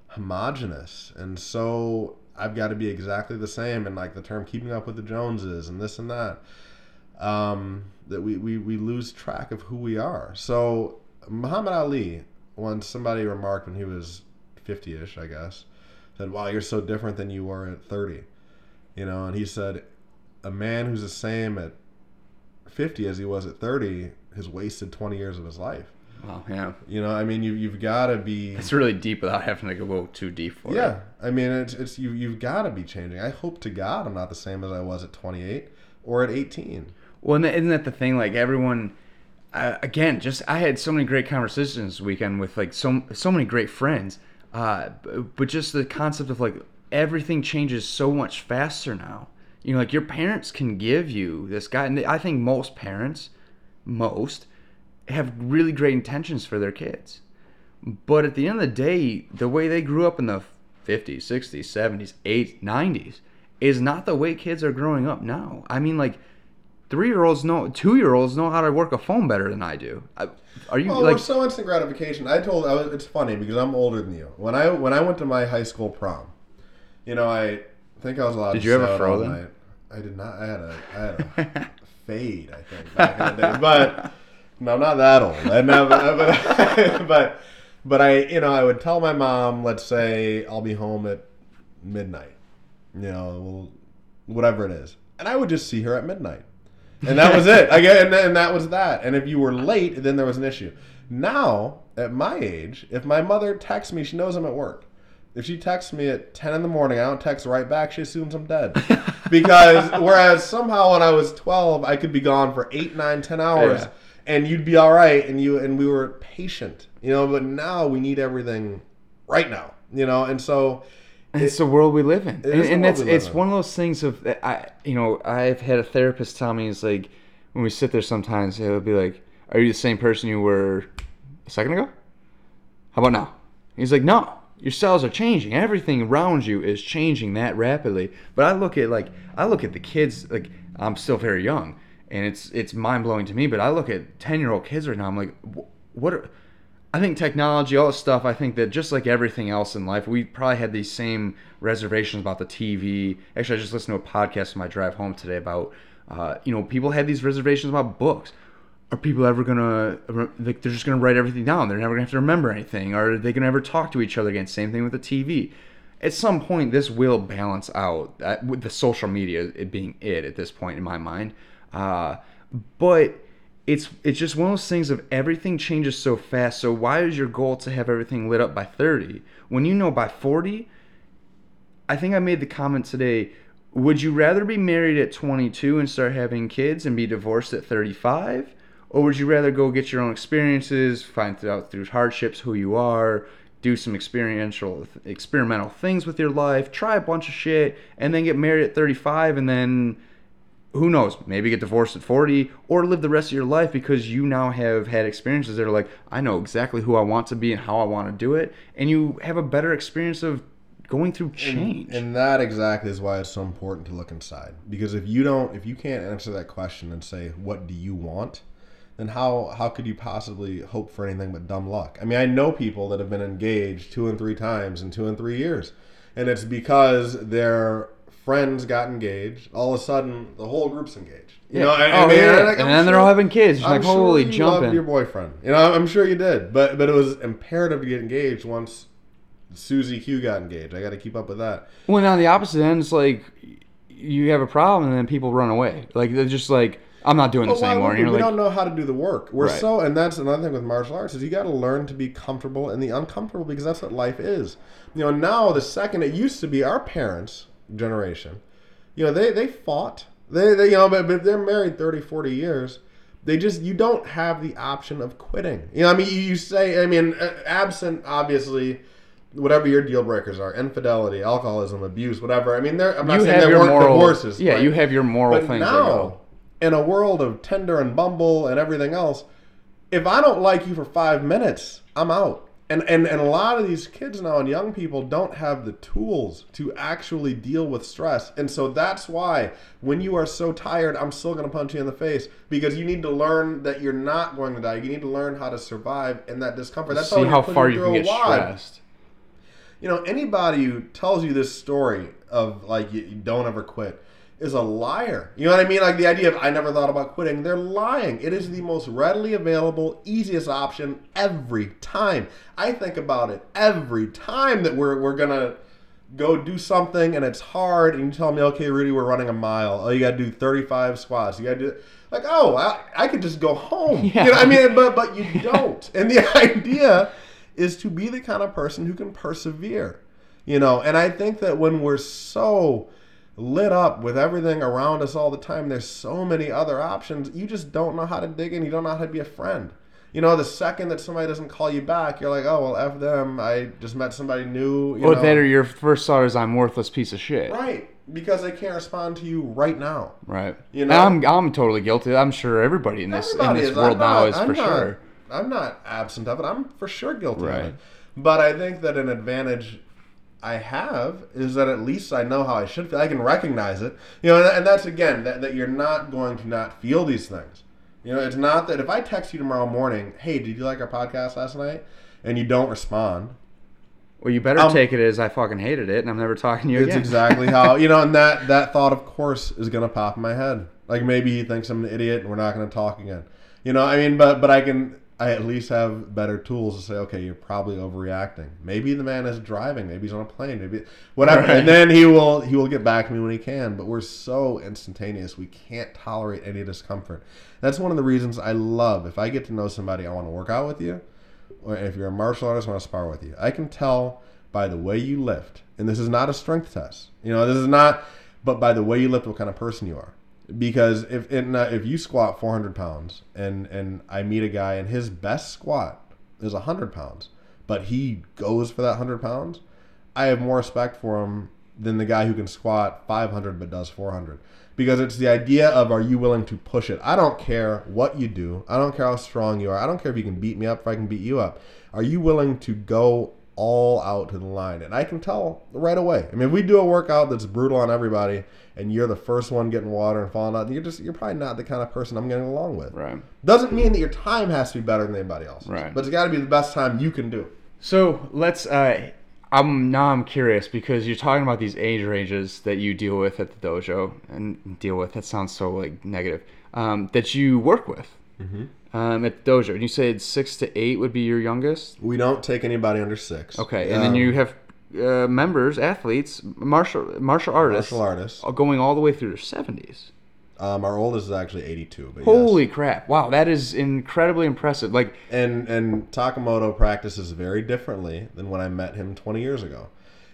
homogenous and so I've got to be exactly the same and like the term keeping up with the Joneses and this and that. Um, that we, we, we lose track of who we are. So Muhammad Ali, once somebody remarked when he was 50-ish, I guess, said, "Wow, you're so different than you were at 30." You know, and he said, "A man who's the same at 50 as he was at 30 has wasted 20 years of his life." Wow, yeah. You know, I mean, you you've got to be. It's really deep without having to go too deep for yeah, it. Yeah, I mean, it's it's you you've got to be changing. I hope to God I'm not the same as I was at 28 or at 18. Well, isn't that the thing? Like everyone, uh, again, just I had so many great conversations this weekend with like so so many great friends. Uh, but just the concept of like everything changes so much faster now. You know, like your parents can give you this guy, and I think most parents, most have really great intentions for their kids. But at the end of the day, the way they grew up in the 50s, 60s, 70s, 80s, 90s is not the way kids are growing up now. I mean, like, three year olds know, two year olds know how to work a phone better than I do. I, are you well, like so instant gratification? I told I was, it's funny because I'm older than you. When I when I went to my high school prom, you know, I think I was allowed. Did to you ever fro then? I did not. I had a I had a [laughs] fade, I think, back in the day. [laughs] But no, I'm not that old. And, uh, but, but, but I, you know, I would tell my mom, let's say I'll be home at midnight, you know, whatever it is, and I would just see her at midnight, and that was [laughs] it. I get, and, and that was that. And if you were late, then there was an issue. Now, at my age, if my mother texts me, she knows I'm at work. If she texts me at 10 in the morning, I don't text right back. She assumes I'm dead. [laughs] Because whereas somehow when I was 12, I could be gone for 8, 9, 10 hours. Yeah and you'd be all right and you and we were patient you know but now we need everything right now you know and so it's the world we live in and, and that's it's in. one of those things of i you know i've had a therapist tell me it's like when we sit there sometimes it'll be like are you the same person you were a second ago how about now he's like no your cells are changing everything around you is changing that rapidly but i look at like i look at the kids like i'm still very young and it's it's mind blowing to me. But I look at ten year old kids right now. I'm like, what? Are, I think technology, all this stuff. I think that just like everything else in life, we probably had these same reservations about the TV. Actually, I just listened to a podcast on my drive home today about, uh, you know, people had these reservations about books. Are people ever gonna like they're just gonna write everything down? They're never gonna have to remember anything. Are they gonna ever talk to each other again? Same thing with the TV. At some point, this will balance out. Uh, with the social media it being it at this point in my mind. Uh, but it's it's just one of those things of everything changes so fast. So why is your goal to have everything lit up by 30 when you know by 40? I think I made the comment today. Would you rather be married at 22 and start having kids and be divorced at 35? Or would you rather go get your own experiences, find out through hardships who you are, do some experiential experimental things with your life, try a bunch of shit, and then get married at 35 and then who knows, maybe get divorced at 40 or live the rest of your life because you now have had experiences that are like, I know exactly who I want to be and how I want to do it. And you have a better experience of going through change. And that exactly is why it's so important to look inside. Because if you don't, if you can't answer that question and say, what do you want? Then how, how could you possibly hope for anything but dumb luck? I mean, I know people that have been engaged two and three times in two and three years. And it's because they're friends got engaged, all of a sudden the whole group's engaged. You know, I, I oh, mean, yeah. like, and then they're all having kids. You're I'm like, sure holy you jumping. loved your boyfriend. You know, I'm sure you did, but but it was imperative to get engaged once Susie Q got engaged. I got to keep up with that. When on the opposite end, it's like you have a problem and then people run away. Like they're just like, I'm not doing oh, this Well, why anymore. we? we like, don't know how to do the work. We're Right. so, and that's another thing with martial arts is you got to learn to be comfortable in the uncomfortable because that's what life is. You know, now the second it used to be our parents' generation, you know, they they fought. They, they you know, but, but they're married 30, 40 years. They just you don't have the option of quitting. You know, I mean, you, you say, I mean, absent obviously. Whatever your deal breakers are, infidelity, alcoholism, abuse, whatever. I mean, they're, I'm not you saying they weren't moral divorces. Yeah, you have your moral but things. now. In a world of Tinder and Bumble and everything else, if I don't like you for five minutes, I'm out. And, and and a lot of these kids now and young people don't have the tools to actually deal with stress. And so that's why when you are so tired, I'm still going to punch you in the face because you need to learn that you're not going to die. You need to learn how to survive in that discomfort. That's See how far you can get stressed. you know, anybody who tells you this story of like you, you don't ever quit is a liar. You know what I mean? Like the idea of I never thought about quitting, they're lying. It is the most readily available, easiest option every time. I think about it every time that we're we're gonna go do something and it's hard and you tell me, okay, Rudy, we're running a mile. Oh, you gotta do 35 squats. You gotta do like, oh, I, I could just go home. [laughs] Yeah. You know, I mean, but but you don't. [laughs] and the [laughs] idea is to be the kind of person who can persevere. You know, and I think that when we're so lit up with everything around us all the time, there's so many other options. You just don't know how to dig in. You don't know how to be a friend. You know, the second that somebody doesn't call you back, you're like, oh well, f them. I just met somebody new. You Or know? that or your first thought is I'm worthless piece of shit. right because they can't respond to you right now. Right. You And know? I'm I'm totally guilty. I'm sure everybody in this Everybody in this is. world I'm now not- is I'm for not- sure. I'm not absent of it. I'm for sure guilty of Right. it. But I think that an advantage I have is that at least I know how I should feel. I can recognize it. You know, and, and that's again that, that you're not going to not feel these things. You know, it's not that if I text you tomorrow morning, hey, did you like our podcast last night? And you don't respond, Well, you better Um, take it as I fucking hated it, and I'm never talking to you It's again. exactly how [laughs] you know, and that that thought, of course, is gonna pop in my head. Like maybe he thinks I'm an idiot, and we're not gonna talk again. You know, I mean, but but I can, I at least have better tools to say, okay, you're probably overreacting. Maybe the man is driving. Maybe he's on a plane. Maybe whatever. Right. And then he will he will get back to me when he can. But we're so instantaneous. We can't tolerate any discomfort. That's one of the reasons I love. If I get to know somebody, I want to work out with you or if you're a martial artist, I want to spar with you. I can tell by the way you lift, and this is not a strength test. You know, this is not, but by the way you lift, what kind of person you are. Because if uh, if you squat 400 pounds, and and I meet a guy and his best squat is 100 pounds, but he goes for that 100 pounds, I have more respect for him than the guy who can squat 500 but does 400 because it's the idea of are you willing to push it? I don't care what you do. I don't care how strong you are. I don't care if you can beat me up if i can beat you up. Are you willing to go all out to the line and i can tell right away i mean we do a workout that's brutal on everybody and you're the first one getting water and falling out you're just you're probably not the kind of person i'm getting along with Right. doesn't mean that your time has to be better than anybody else Right. but it's got to be the best time you can do So let's. Uh, I'm now I'm curious because you're talking about these age ranges that you deal with at the dojo and deal with. That sounds so like negative. Um, that you work with um, at the dojo, and you said six to eight would be your youngest. we don't take anybody under six Okay, and then Um, you have uh, members, athletes, martial martial artists, martial artists uh, going all the way through their seventies. Um, our oldest is actually 82. But yes. Holy crap! Wow, that is incredibly impressive. Like, And and Takamoto practices very differently than when I met him 20 years ago,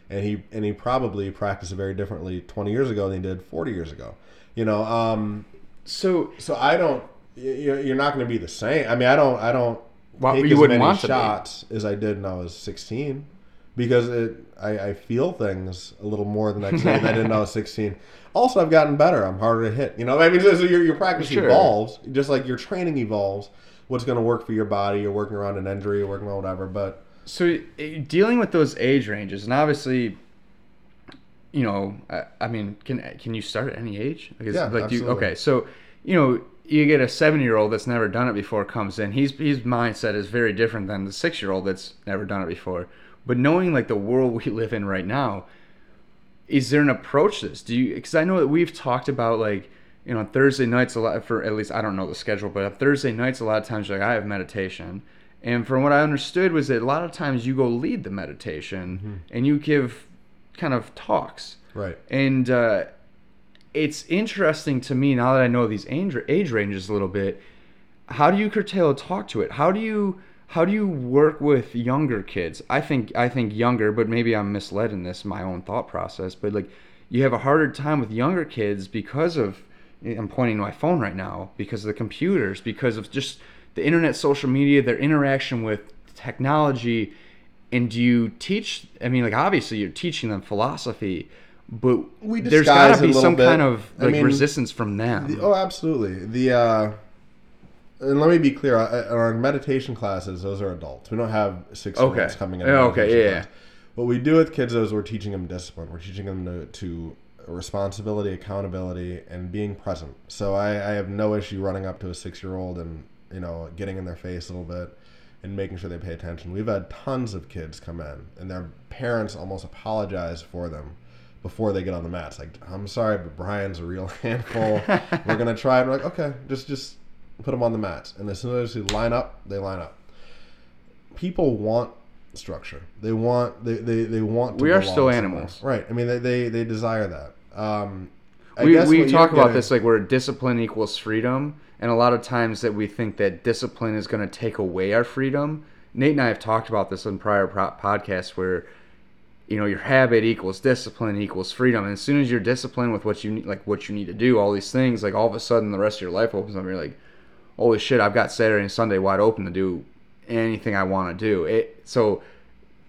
and he and he probably practiced very differently 20 years ago than he did 40 years ago. You know, um, so so I don't. You're, not going to be the same. I mean, I don't. I don't Why- take you as many want shots as I did when I was 16 because it I, I feel things a little more the next day than I did when I was [laughs] 16. Also, I've gotten better. I'm harder to hit. You know, I mean, so your your practice Sure. evolves just like your training evolves. What's going to work for your body? You're working around an injury, you're working on whatever. But So dealing with those age ranges, and obviously, you know, I, I mean, can can you start at any age? Like, Yeah, like do you, absolutely. okay, so you know, you get a seven year old that's never done it before comes in. He's his mindset is very different than the six year old that's never done it before. But knowing like the world [laughs] we live in right now, is there an approach to this? Do you? Because I know that we've talked about like you know on Thursday nights a lot for at least I don't know the schedule, but on Thursday nights a lot of times like I have meditation, and from what I understood was that a lot of times you go lead the meditation and you give kind of talks, right, and uh, it's interesting to me now that I know these age age ranges a little bit. How do you curtail talk to it? How do you how do you work with younger kids? I think I think younger, but maybe I'm misled in this my own thought process. But like you have a harder time with younger kids because of I'm pointing to my phone right now because of the computers, because of just the internet, social media, their interaction with technology. And do you teach? I mean, like obviously you're teaching them philosophy, but We there's got to be some bit. kind of I like mean, resistance from them. The- oh, absolutely. The uh, and let me be clear. our meditation classes, those are adults. We don't have six Okay. coming in. Okay, meditation yeah. What we do with kids is we're teaching them discipline. We're teaching them to, to responsibility, accountability, and being present. So I, I have no issue running up to a six year old and you know getting in their face a little bit and making sure they pay attention. We've had tons of kids come in and their parents almost apologize for them before they get on the mats. Like, I'm sorry, but Brian's a real [laughs] handful. We're gonna try. it. We're like, okay, just just put them on the mats. And as soon as they line up, they line up. People want structure. They want they they, they want. To We are still somewhere. animals. right? I mean, they they, they desire that. Um, I we we talk about this like where discipline equals freedom, and a lot of times that we think that discipline is going to take away our freedom. Nate and I have talked about this in prior podcasts where you know your habit equals discipline equals freedom, and as soon as you're disciplined with what you need, like what you need to do, all these things, like all of a sudden the rest of your life opens up. And you're like, holy shit, I've got Saturday and Sunday wide open to do anything I want to do. It so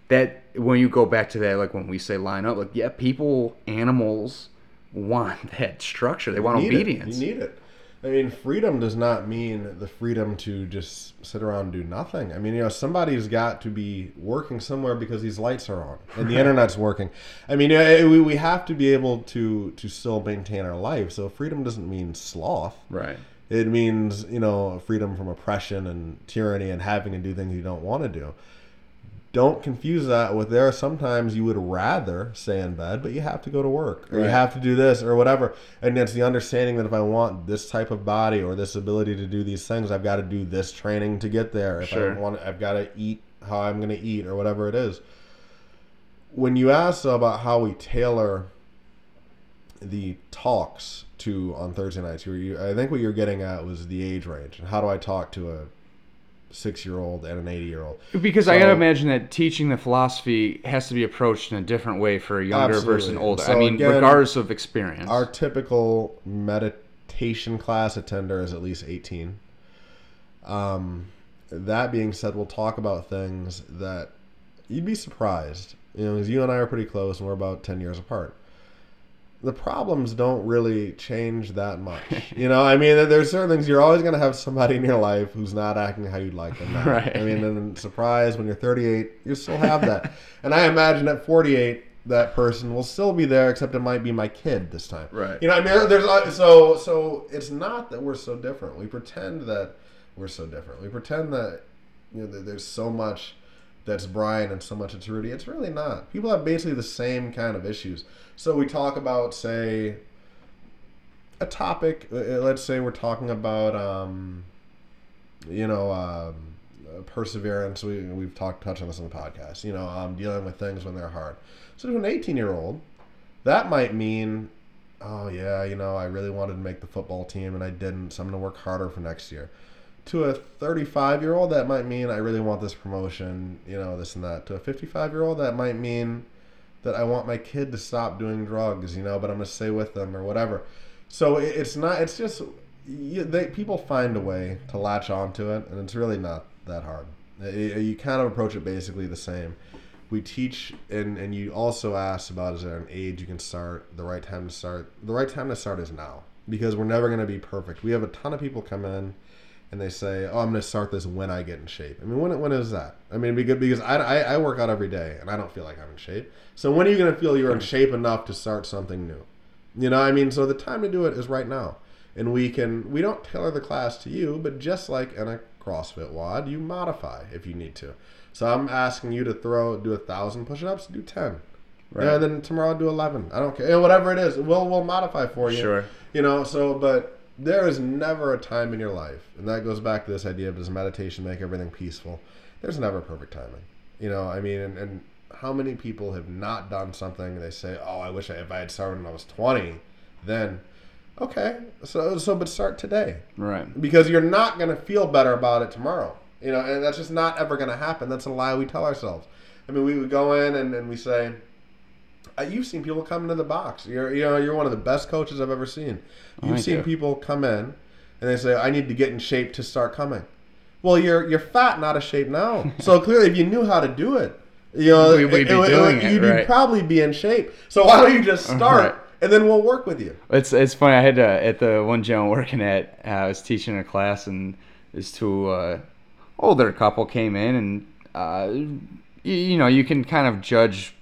that when you go back to that, like when we say line up, like yeah, people, animals want [laughs] that structure. They want it. obedience. You need it. I mean, freedom does not mean the freedom to just sit around and do nothing. I mean, you know, somebody's got to be working somewhere because these lights are on and the internet's working. I mean, we, we have to be able to to still maintain our life. So freedom doesn't mean sloth. right. It means you know freedom from oppression and tyranny and having to do things you don't want to do. Don't confuse that with there are sometimes you would rather stay in bed, but you have to go to work or you have to do this or whatever. And it's the understanding that if I want this type of body or this ability to do these things, I've got to do this training to get there. If Sure. I want, I've got to eat how I'm going to eat or whatever it is. When you ask about how we tailor the talks to on Thursday nights. You, I think what you're getting at was the age range and how do I talk to a six year old and an eighty year old? Because I gotta imagine that teaching the philosophy has to be approached in a different way for a younger versus an Absolutely. older. I mean, again, regardless of experience. Our typical meditation class attender is at least eighteen. Um, that being said, we'll talk about things that you'd be surprised. You know, 'cause you and I are pretty close, and we're about ten years apart. The problems don't really change that much. You know, I mean, there's certain things you're always going to have somebody in your life who's not acting how you'd like them. [laughs] act. Right. I mean, and surprise when you're 38, you still have that. and I imagine at 48, that person will still be there, except it might be my kid this time. Right. You know, I mean, there's so so it's not that we're so different. We pretend that we're so different. We pretend that you know that there's so much that's Brian and so much it's Rudy. It's really not. People have basically the same kind of issues. So we talk about, say, a topic. uh, uh, Let's say we're talking about, um, you know, um, uh, perseverance. We we've talked touched on this on the podcast. You know, um, dealing with things when they're hard. So to an 18 year old, that might mean, oh yeah, you know, I really wanted to make the football team and I didn't, so I'm gonna work harder for next year. To a 35 year old, that might mean I really want this promotion, you know, this and that. To a 55 year old, that might mean that I want my kid to stop doing drugs, you know, but I'm gonna stay with them or whatever. So it's not. It's just you, they people find a way to latch onto it, and it's really not that hard. You you kind of approach it basically the same. We teach, and and you also ask about is there an age you can start, the right time to start. The right time to start is now because we're never going to be perfect. We have a ton of people come in and they say, "Oh, I'm going to start this when I get in shape." I mean, when when is that? I mean, be good because I, I, I work out every day and I don't feel like I'm in shape. So when are you going to feel you're in shape enough to start something new? You know, I mean, so the time to do it is right now, and we can we don't tailor the class to you, but just like in a CrossFit WOD, you modify if you need to. So I'm asking you to throw do a thousand push-ups, do ten. Right. And then tomorrow do eleven. I don't care. Whatever it is, we'll we'll modify for you. Sure. You know, so but there is never a time in your life, and that goes back to this idea of does meditation make everything peaceful? There's never perfect timing. You know, I mean, and, and how many people have not done something? They say, "Oh, I wish I, if I had started when I was 20." Then, okay, so so but start today Right. because you're not going to feel better about it tomorrow. You know, and that's just not ever going to happen. That's a lie we tell ourselves. I mean, we would go in and, and we say, "You've seen people come into the box. You're you know you're one of the best coaches I've ever seen. You've Thank seen you. people come in and they say, "I need to get in shape to start coming." Well, you're you're fat, not out of shape now. [laughs] so clearly, if you knew how to do it, you know, We- we'd be would- doing it, you'd right. probably be in shape. So why don't you just [laughs] start Right. and then we'll work with you? It's it's funny. I had to, at the one gym I'm working at. Uh, I was teaching a class, and this two uh, older couple came in, and uh, you, you know you can kind of judge.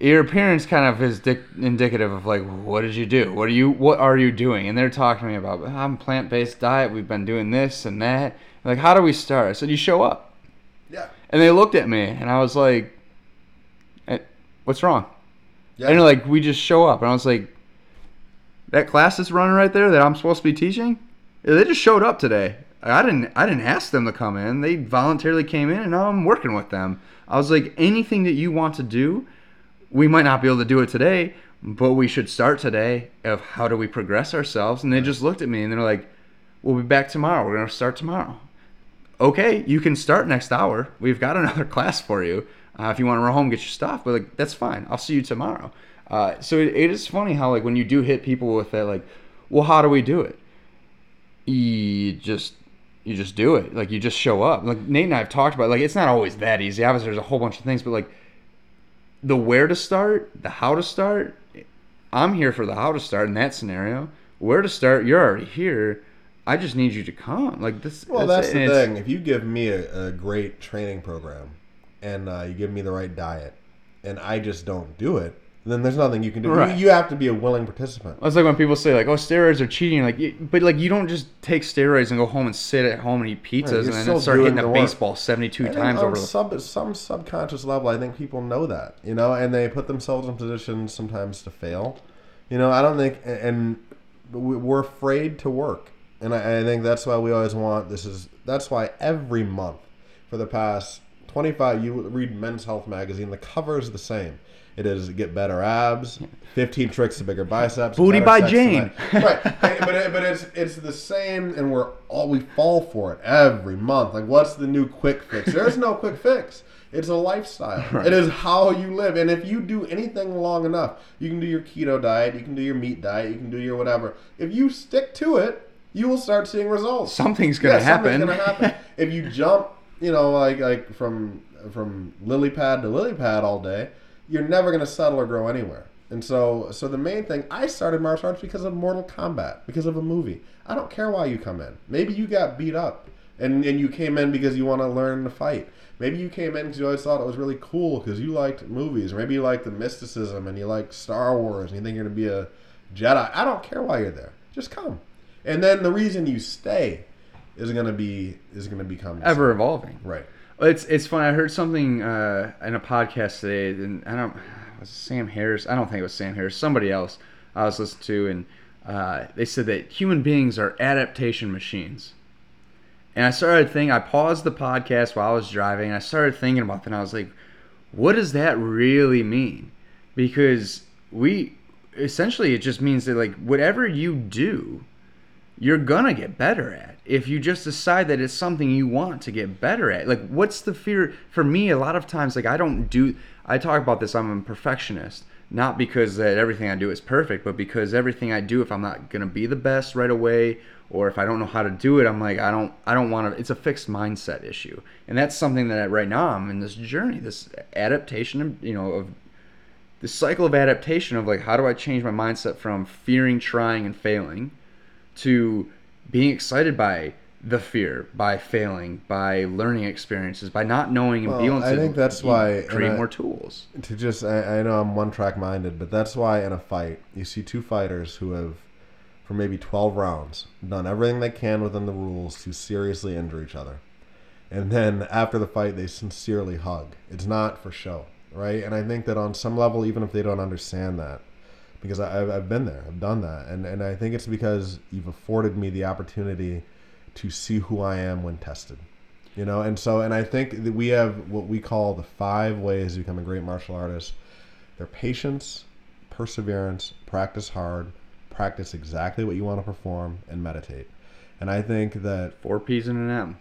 Your appearance kind of is dic- indicative of like what did you do? What are you what are you doing? And they're talking to me about I'm plant based diet. We've been doing this and that. Like how do we start? I said you show up. Yeah. And they looked at me, and I was like, "Eh, "What's wrong?" Yeah. And they're like, "We just show up." And I was like, "That class is running right there that I'm supposed to be teaching. They just showed up today. I didn't. I didn't ask them to come in. They voluntarily came in, and now I'm working with them. I was like, anything that you want to do, we might not be able to do it today, but we should start today. Of how do we progress ourselves? And they just looked at me, and they're like, "We'll be back tomorrow. We're gonna start tomorrow." okay, you can start next hour. We've got [laughs] another class for you. Uh, if you want to run home, get your stuff, but like that's fine. I'll see you tomorrow. Uh, so it, it is funny how like when you do hit people with that, like, well, how do we do it? You just you just do it. Like you just show up. Like Nate and I have talked about. Like it's not always that easy. Obviously, there's a whole bunch of things, but like the where to start, the how to start. I'm here for the how to start in that scenario. Where to start, you're already here. I just need you to come. Like this. Well, that's, it. the thing. If you give me a, a great training program and uh, you give me the right diet, and I just don't do it, then there's nothing you can do. Right. You, you have to be a willing participant. It's like when people say like, "Oh, steroids are cheating." Like, but like you don't just take steroids and go home and sit at home and eat pizzas you're and then start hitting the a baseball seventy-two I times over. Sub, some subconscious level, I think people know that, you know, and they put themselves in positions sometimes to fail. You know, I don't think, and we- we're afraid to work, and I, I think that's why we always want. This is that's why every month for the past twenty five, you read Men's Health magazine. The cover is the same. It is get better abs, fifteen tricks to bigger biceps, Booty by Jane. right? but it, but it's it's the same, and we're all we fall for it every month. Like, what's the new quick fix? There is no quick fix. It's a lifestyle. It is how you live, and if you do anything long enough, you can do your keto diet, you can do your meat diet, you can do your whatever. If you stick to it, you will start seeing results. Something's gonna Yeah, something's happen. gonna happen. if you jump, you know, like like from from lily pad to lily pad all day, you're never gonna settle or grow anywhere. And so, so the main thing, I started martial arts because of Mortal Kombat, because of a movie. I don't care why you come in. Maybe you got beat up, and and you came in because you want to learn to fight. Maybe you came in because you always thought it was really cool because you liked movies. Or maybe you like the mysticism and you like Star Wars and you think you're gonna be a Jedi. I don't care why you're there. Just come. And then the reason you stay is gonna be is gonna become ever evolving. right. It's it's funny. I heard something uh, in a podcast today, and I don't was Sam Harris. I don't think it was Sam Harris. Somebody else I was listening to, and uh, they said that human beings are adaptation machines. And I started thinking. I paused the podcast while I was driving. I started thinking about that. And I was like, what does that really mean? Because we essentially it just means that like whatever you do, you're gonna get better at if you just decide that it's something you want to get better at like what's the fear for me a lot of times like i don't do i talk about this i'm a perfectionist not because that everything I do is perfect, but because everything I do, if I'm not gonna be the best right away, or if I don't know how to do it, I'm like I don't I don't want to. It's a fixed mindset issue, and that's something that right now I'm in this journey, this adaptation, you know, of this cycle of adaptation of like how do I change my mindset from fearing trying and failing to being excited by the fear by failing, by learning experiences, by not knowing and Well, being able to I think that's why- create I- more tools. to just I, I know I'm one track minded, but that's why in a fight you see two fighters who have for maybe 12 rounds done everything they can within the rules to seriously injure each other. And then after the fight they sincerely hug. It's not for show, right? And I think that on some level even if they don't understand that because I, I've, I've been there, I've done that. And and I think it's because you've afforded me the opportunity to see who I am when tested you know and so and i think that we have what we call the five ways to become a great martial artist they're patience perseverance practice hard practice exactly what you want to perform and meditate and i think that Four P's and an M.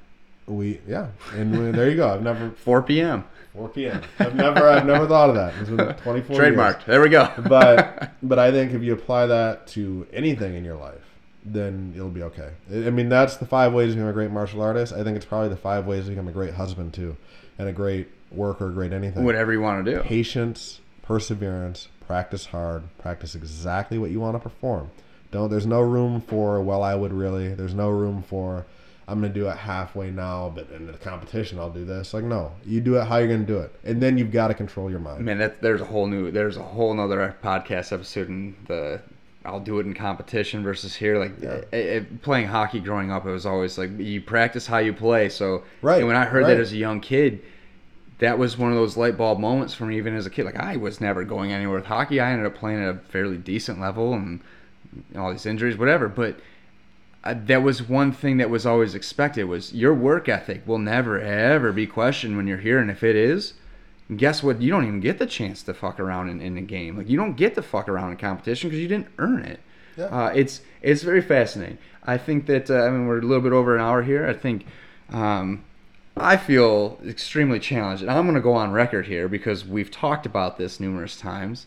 we yeah and we, there you go i've never [laughs] 4 p.m. 4 p.m i've never i've never thought of that it's been [laughs] 24 years Trademarked. There we go. but [laughs] but I think if you apply that to anything in your life, then it'll be okay. I I mean, that's the five ways to become a great martial artist. I think it's probably the five ways to become a great husband too, and a great worker, great anything. whatever you want to do. Patience, perseverance, practice hard, practice exactly what you want to perform. Don't. There's no room for well, I would really. There's no room for I'm gonna do it halfway now, but in the competition I'll do this. Like no, you do it how you're gonna do it, and then you've got to control your mind. Man, that there's a whole new there's a whole nother podcast episode in the I'll do it in competition versus here. Like Yeah. eh, eh, playing hockey growing up, it was always like you practice how you play. So Right, and when I heard right. that as a young kid, that was one of those light bulb moments for me. Even as a kid, like I was never going anywhere with hockey. I ended up playing at a fairly decent level and all these injuries, whatever. But uh, that was one thing that was always expected was your work ethic will never ever be questioned when you're here. And if it is guess what? You don't even get the chance to fuck around in, in a game. Like you don't get to fuck around in competition because you didn't earn it. Yeah. uh, it's it's very fascinating. I think that uh, i mean we're a little bit over an hour here. I think um, i feel extremely challenged. And i'm going to go on record here because we've talked about this numerous times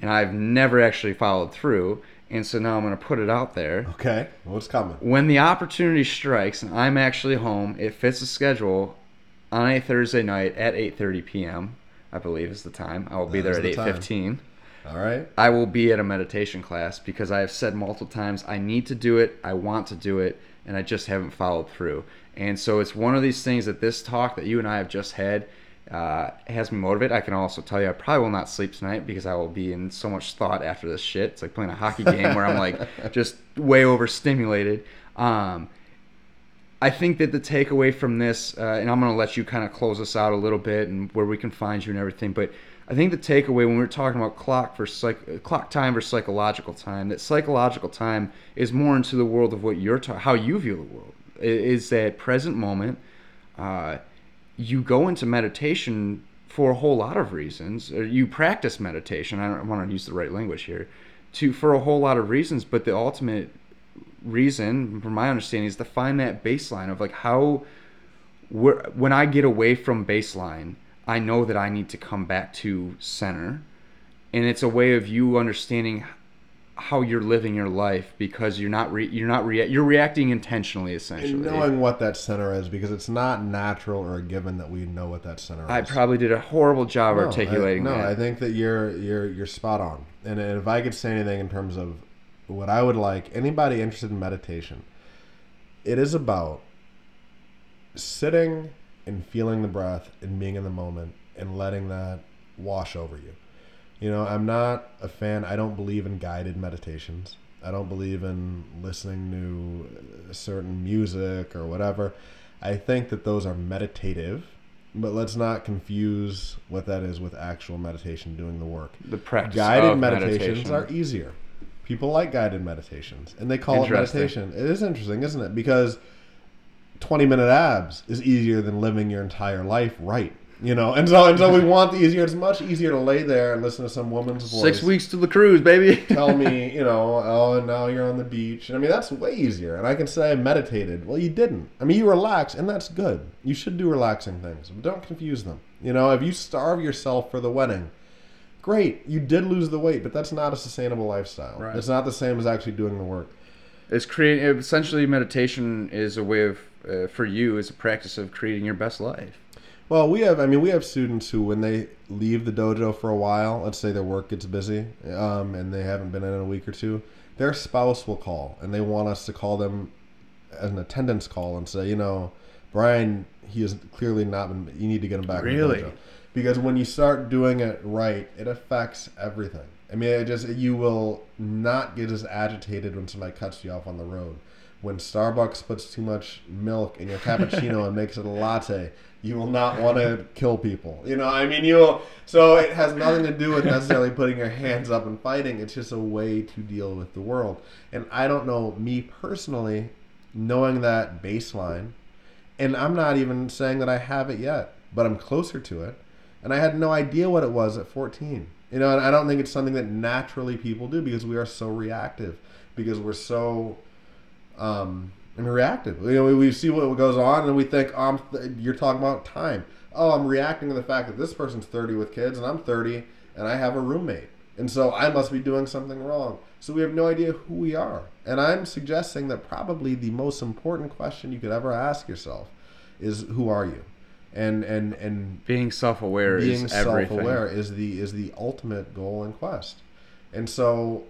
and i've never actually followed through and so now i'm going to put it out there Okay, what's coming? when the opportunity strikes and I'm actually home, it fits the schedule on a Thursday night at 8:30 p.m. I believe is the time. I will be That there at the time. 8:15. All right. I will be at a meditation class because I have said multiple times I need to do it, I want to do it, and I just haven't followed through. And so it's one of these things that this talk that you and I have just had uh, has me motivated. I can also tell you I probably will not sleep tonight because I will be in so much thought after this shit. It's like playing a hockey game where I'm like [laughs] just way overstimulated. Um, I think that the takeaway from this, uh, and I'm going to let you kind of close us out a little bit and where we can find you and everything, but I think the takeaway when we're talking about clock for psych- clock time versus psychological time, that psychological time is more into the world of what you're ta- how you view the world. Is that present moment? Uh, you go into meditation for a whole lot of reasons. You practice meditation. I don't want to use the right language here, to for a whole lot of reasons. But the ultimate reason, from my understanding, is to find that baseline of like how where, when I get away from baseline, I know that I need to come back to center, and it's a way of you understanding how you're living your life because you're not re- you're not rea- you're reacting intentionally essentially. And knowing what that center is because it's not natural or a given that we know what that center I is. I probably did a horrible job No, articulating I, no, that. I think that you're you're you're spot on. And, and if I could say anything in terms of what I would like anybody interested in meditation, it is about sitting and feeling the breath and being in the moment and letting that wash over you. You know, I'm not a fan. I don't believe in guided meditations. I don't believe in listening to uh, certain music or whatever. I think that those are meditative, but let's not confuse what that is with actual meditation doing the work. the practice Guided meditations meditation. are easier. People like guided meditations, and they call it meditation. It is interesting, isn't it? Because 20 minute abs is easier than living your entire life right. You know, and so and so we want the easier. It's much easier to lay there and listen to some woman's voice. Six weeks to the cruise, baby. [laughs] Tell me, you know, oh, and now you're on the beach. I mean, that's way easier. And I can say I meditated. Well, you didn't. I mean, you relax, and that's good. You should do relaxing things, but don't confuse them. You know, if you starve yourself for the wedding, great, you did lose the weight, but that's not a sustainable lifestyle. Right. It's not the same as actually doing the work. It's creating essentially meditation is a way of uh, for you is a practice of creating your best life. Well, we have, I mean, we have students who, when they leave the dojo for a while, let's say their work gets busy um, and they haven't been in a week or two, their spouse will call and they want us to call them as an attendance call and say, you know, Brian, he has clearly not been, you need to get him back Really? in the dojo. Because when you start doing it right, it affects everything. I mean, it just, you will not get as agitated when somebody cuts you off on the road. When Starbucks puts too much milk in your [laughs] cappuccino and makes it a latte, you will not want to kill people. You know, I mean, you'll. So it has nothing to do with necessarily putting your hands up and fighting. It's just a way to deal with the world. And I don't know, me personally, knowing that baseline, and I'm not even saying that I have it yet, but I'm closer to it. And I had no idea what it was at 14. You know, and I don't think it's something that naturally people do because we are so reactive, because we're so um, Mean, reactive. You know, we, we see what goes on and we think, oh, I'm th- you're talking about time. Oh, I'm reacting to the fact that this person's 30 with kids and I'm 30 and I have a roommate. And so I must be doing something wrong. So we have no idea who we are. And I'm suggesting that probably the most important question you could ever ask yourself is who are you? And and and Being self aware being is everything. self-aware is the is the ultimate goal and quest and so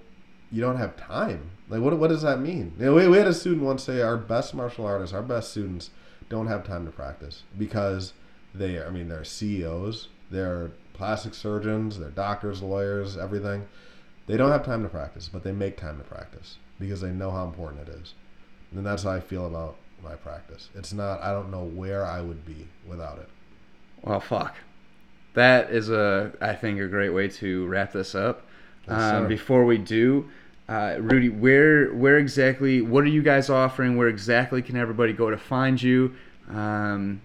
you don't have time. Like what, what does that mean? You know, we, we had a student once say our best martial artists our best students don't have time to practice because they i mean they're ceos they're plastic surgeons they're doctors lawyers everything. They don't have time to practice but they make time to practice because they know how important it is. And that's how i feel about my practice. It's not i don't know where i would be without it. Well, fuck. That is a, I think, a great way to wrap this up. Yes, um, before we do, uh, Rudy, where, where exactly, what are you guys offering? Where exactly can everybody go to find you? Um,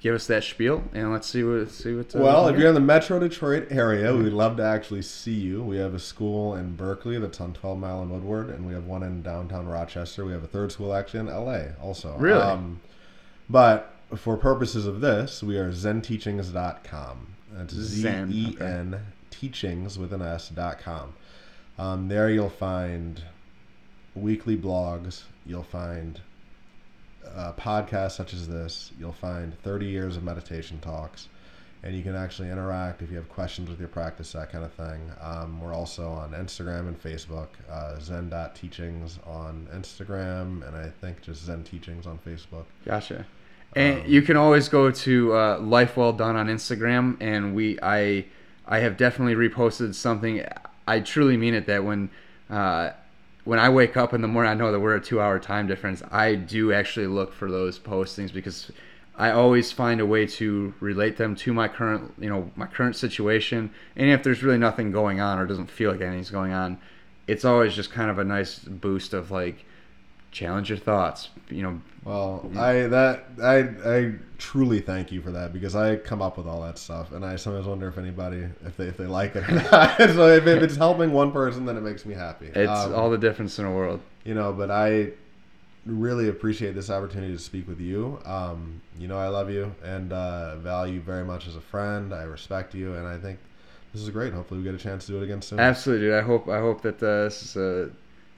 give us that spiel, and let's see what, see what. uh, Well, we if you're in the Metro Detroit area, we'd love to actually see you. We have a school in Berkley that's on 12 Mile and Woodward, and we have one in downtown Rochester. We have a third school actually in LA also. Really? Um, but for purposes of this, we are zenteachings.com. That's Z E N teachings with an S dot com. Um, there you'll find weekly blogs. You'll find uh, podcasts such as this. You'll find 30 years of meditation talks, and you can actually interact if you have questions with your practice, that kind of thing. Um, we're also on Instagram and Facebook, uh, zen.teachings on Instagram, and I think just Zen Teachings on Facebook. Gotcha. And Um, you can always go to uh, Life Well Done on Instagram, and we I I have definitely reposted something. I truly mean it that when uh, when I wake up in the morning, I know that we're a two hour time difference. I do actually look for those postings because I always find a way to relate them to my current you know my current situation. And if there's really nothing going on or doesn't feel like anything's going on, it's always just kind of a nice boost of like challenge your thoughts. You know, Well, I that I I truly thank you for that because I come up with all that stuff, and I sometimes wonder if anybody if they if they like it or [laughs] not. so if, if it's helping one person, then it makes me happy. it's Um, all the difference in the world. you know but i really appreciate this opportunity to speak with you um, you know i love you and uh, value you very much as a friend i respect you and i think this is great hopefully we get a chance to do it again soon Absolutely, dude. I hope I hope that uh, this is uh,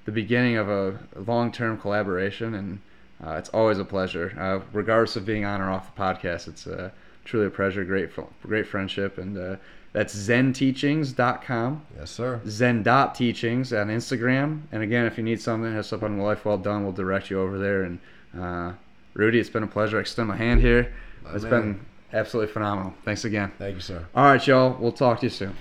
the beginning of a long-term collaboration, and uh, it's always a pleasure, uh, regardless of being on or off the podcast. It's uh, truly a pleasure, great, great friendship, and uh, that's ZenTeachings.com, yes sir Zen.teachings on Instagram, and again, if you need something, up on Life Well Done. We'll direct you over there. And uh, Rudy, it's been a pleasure. I extend my hand here. My It's man. been absolutely phenomenal. Thanks again. thank you sir All right, y'all. We'll talk to you soon.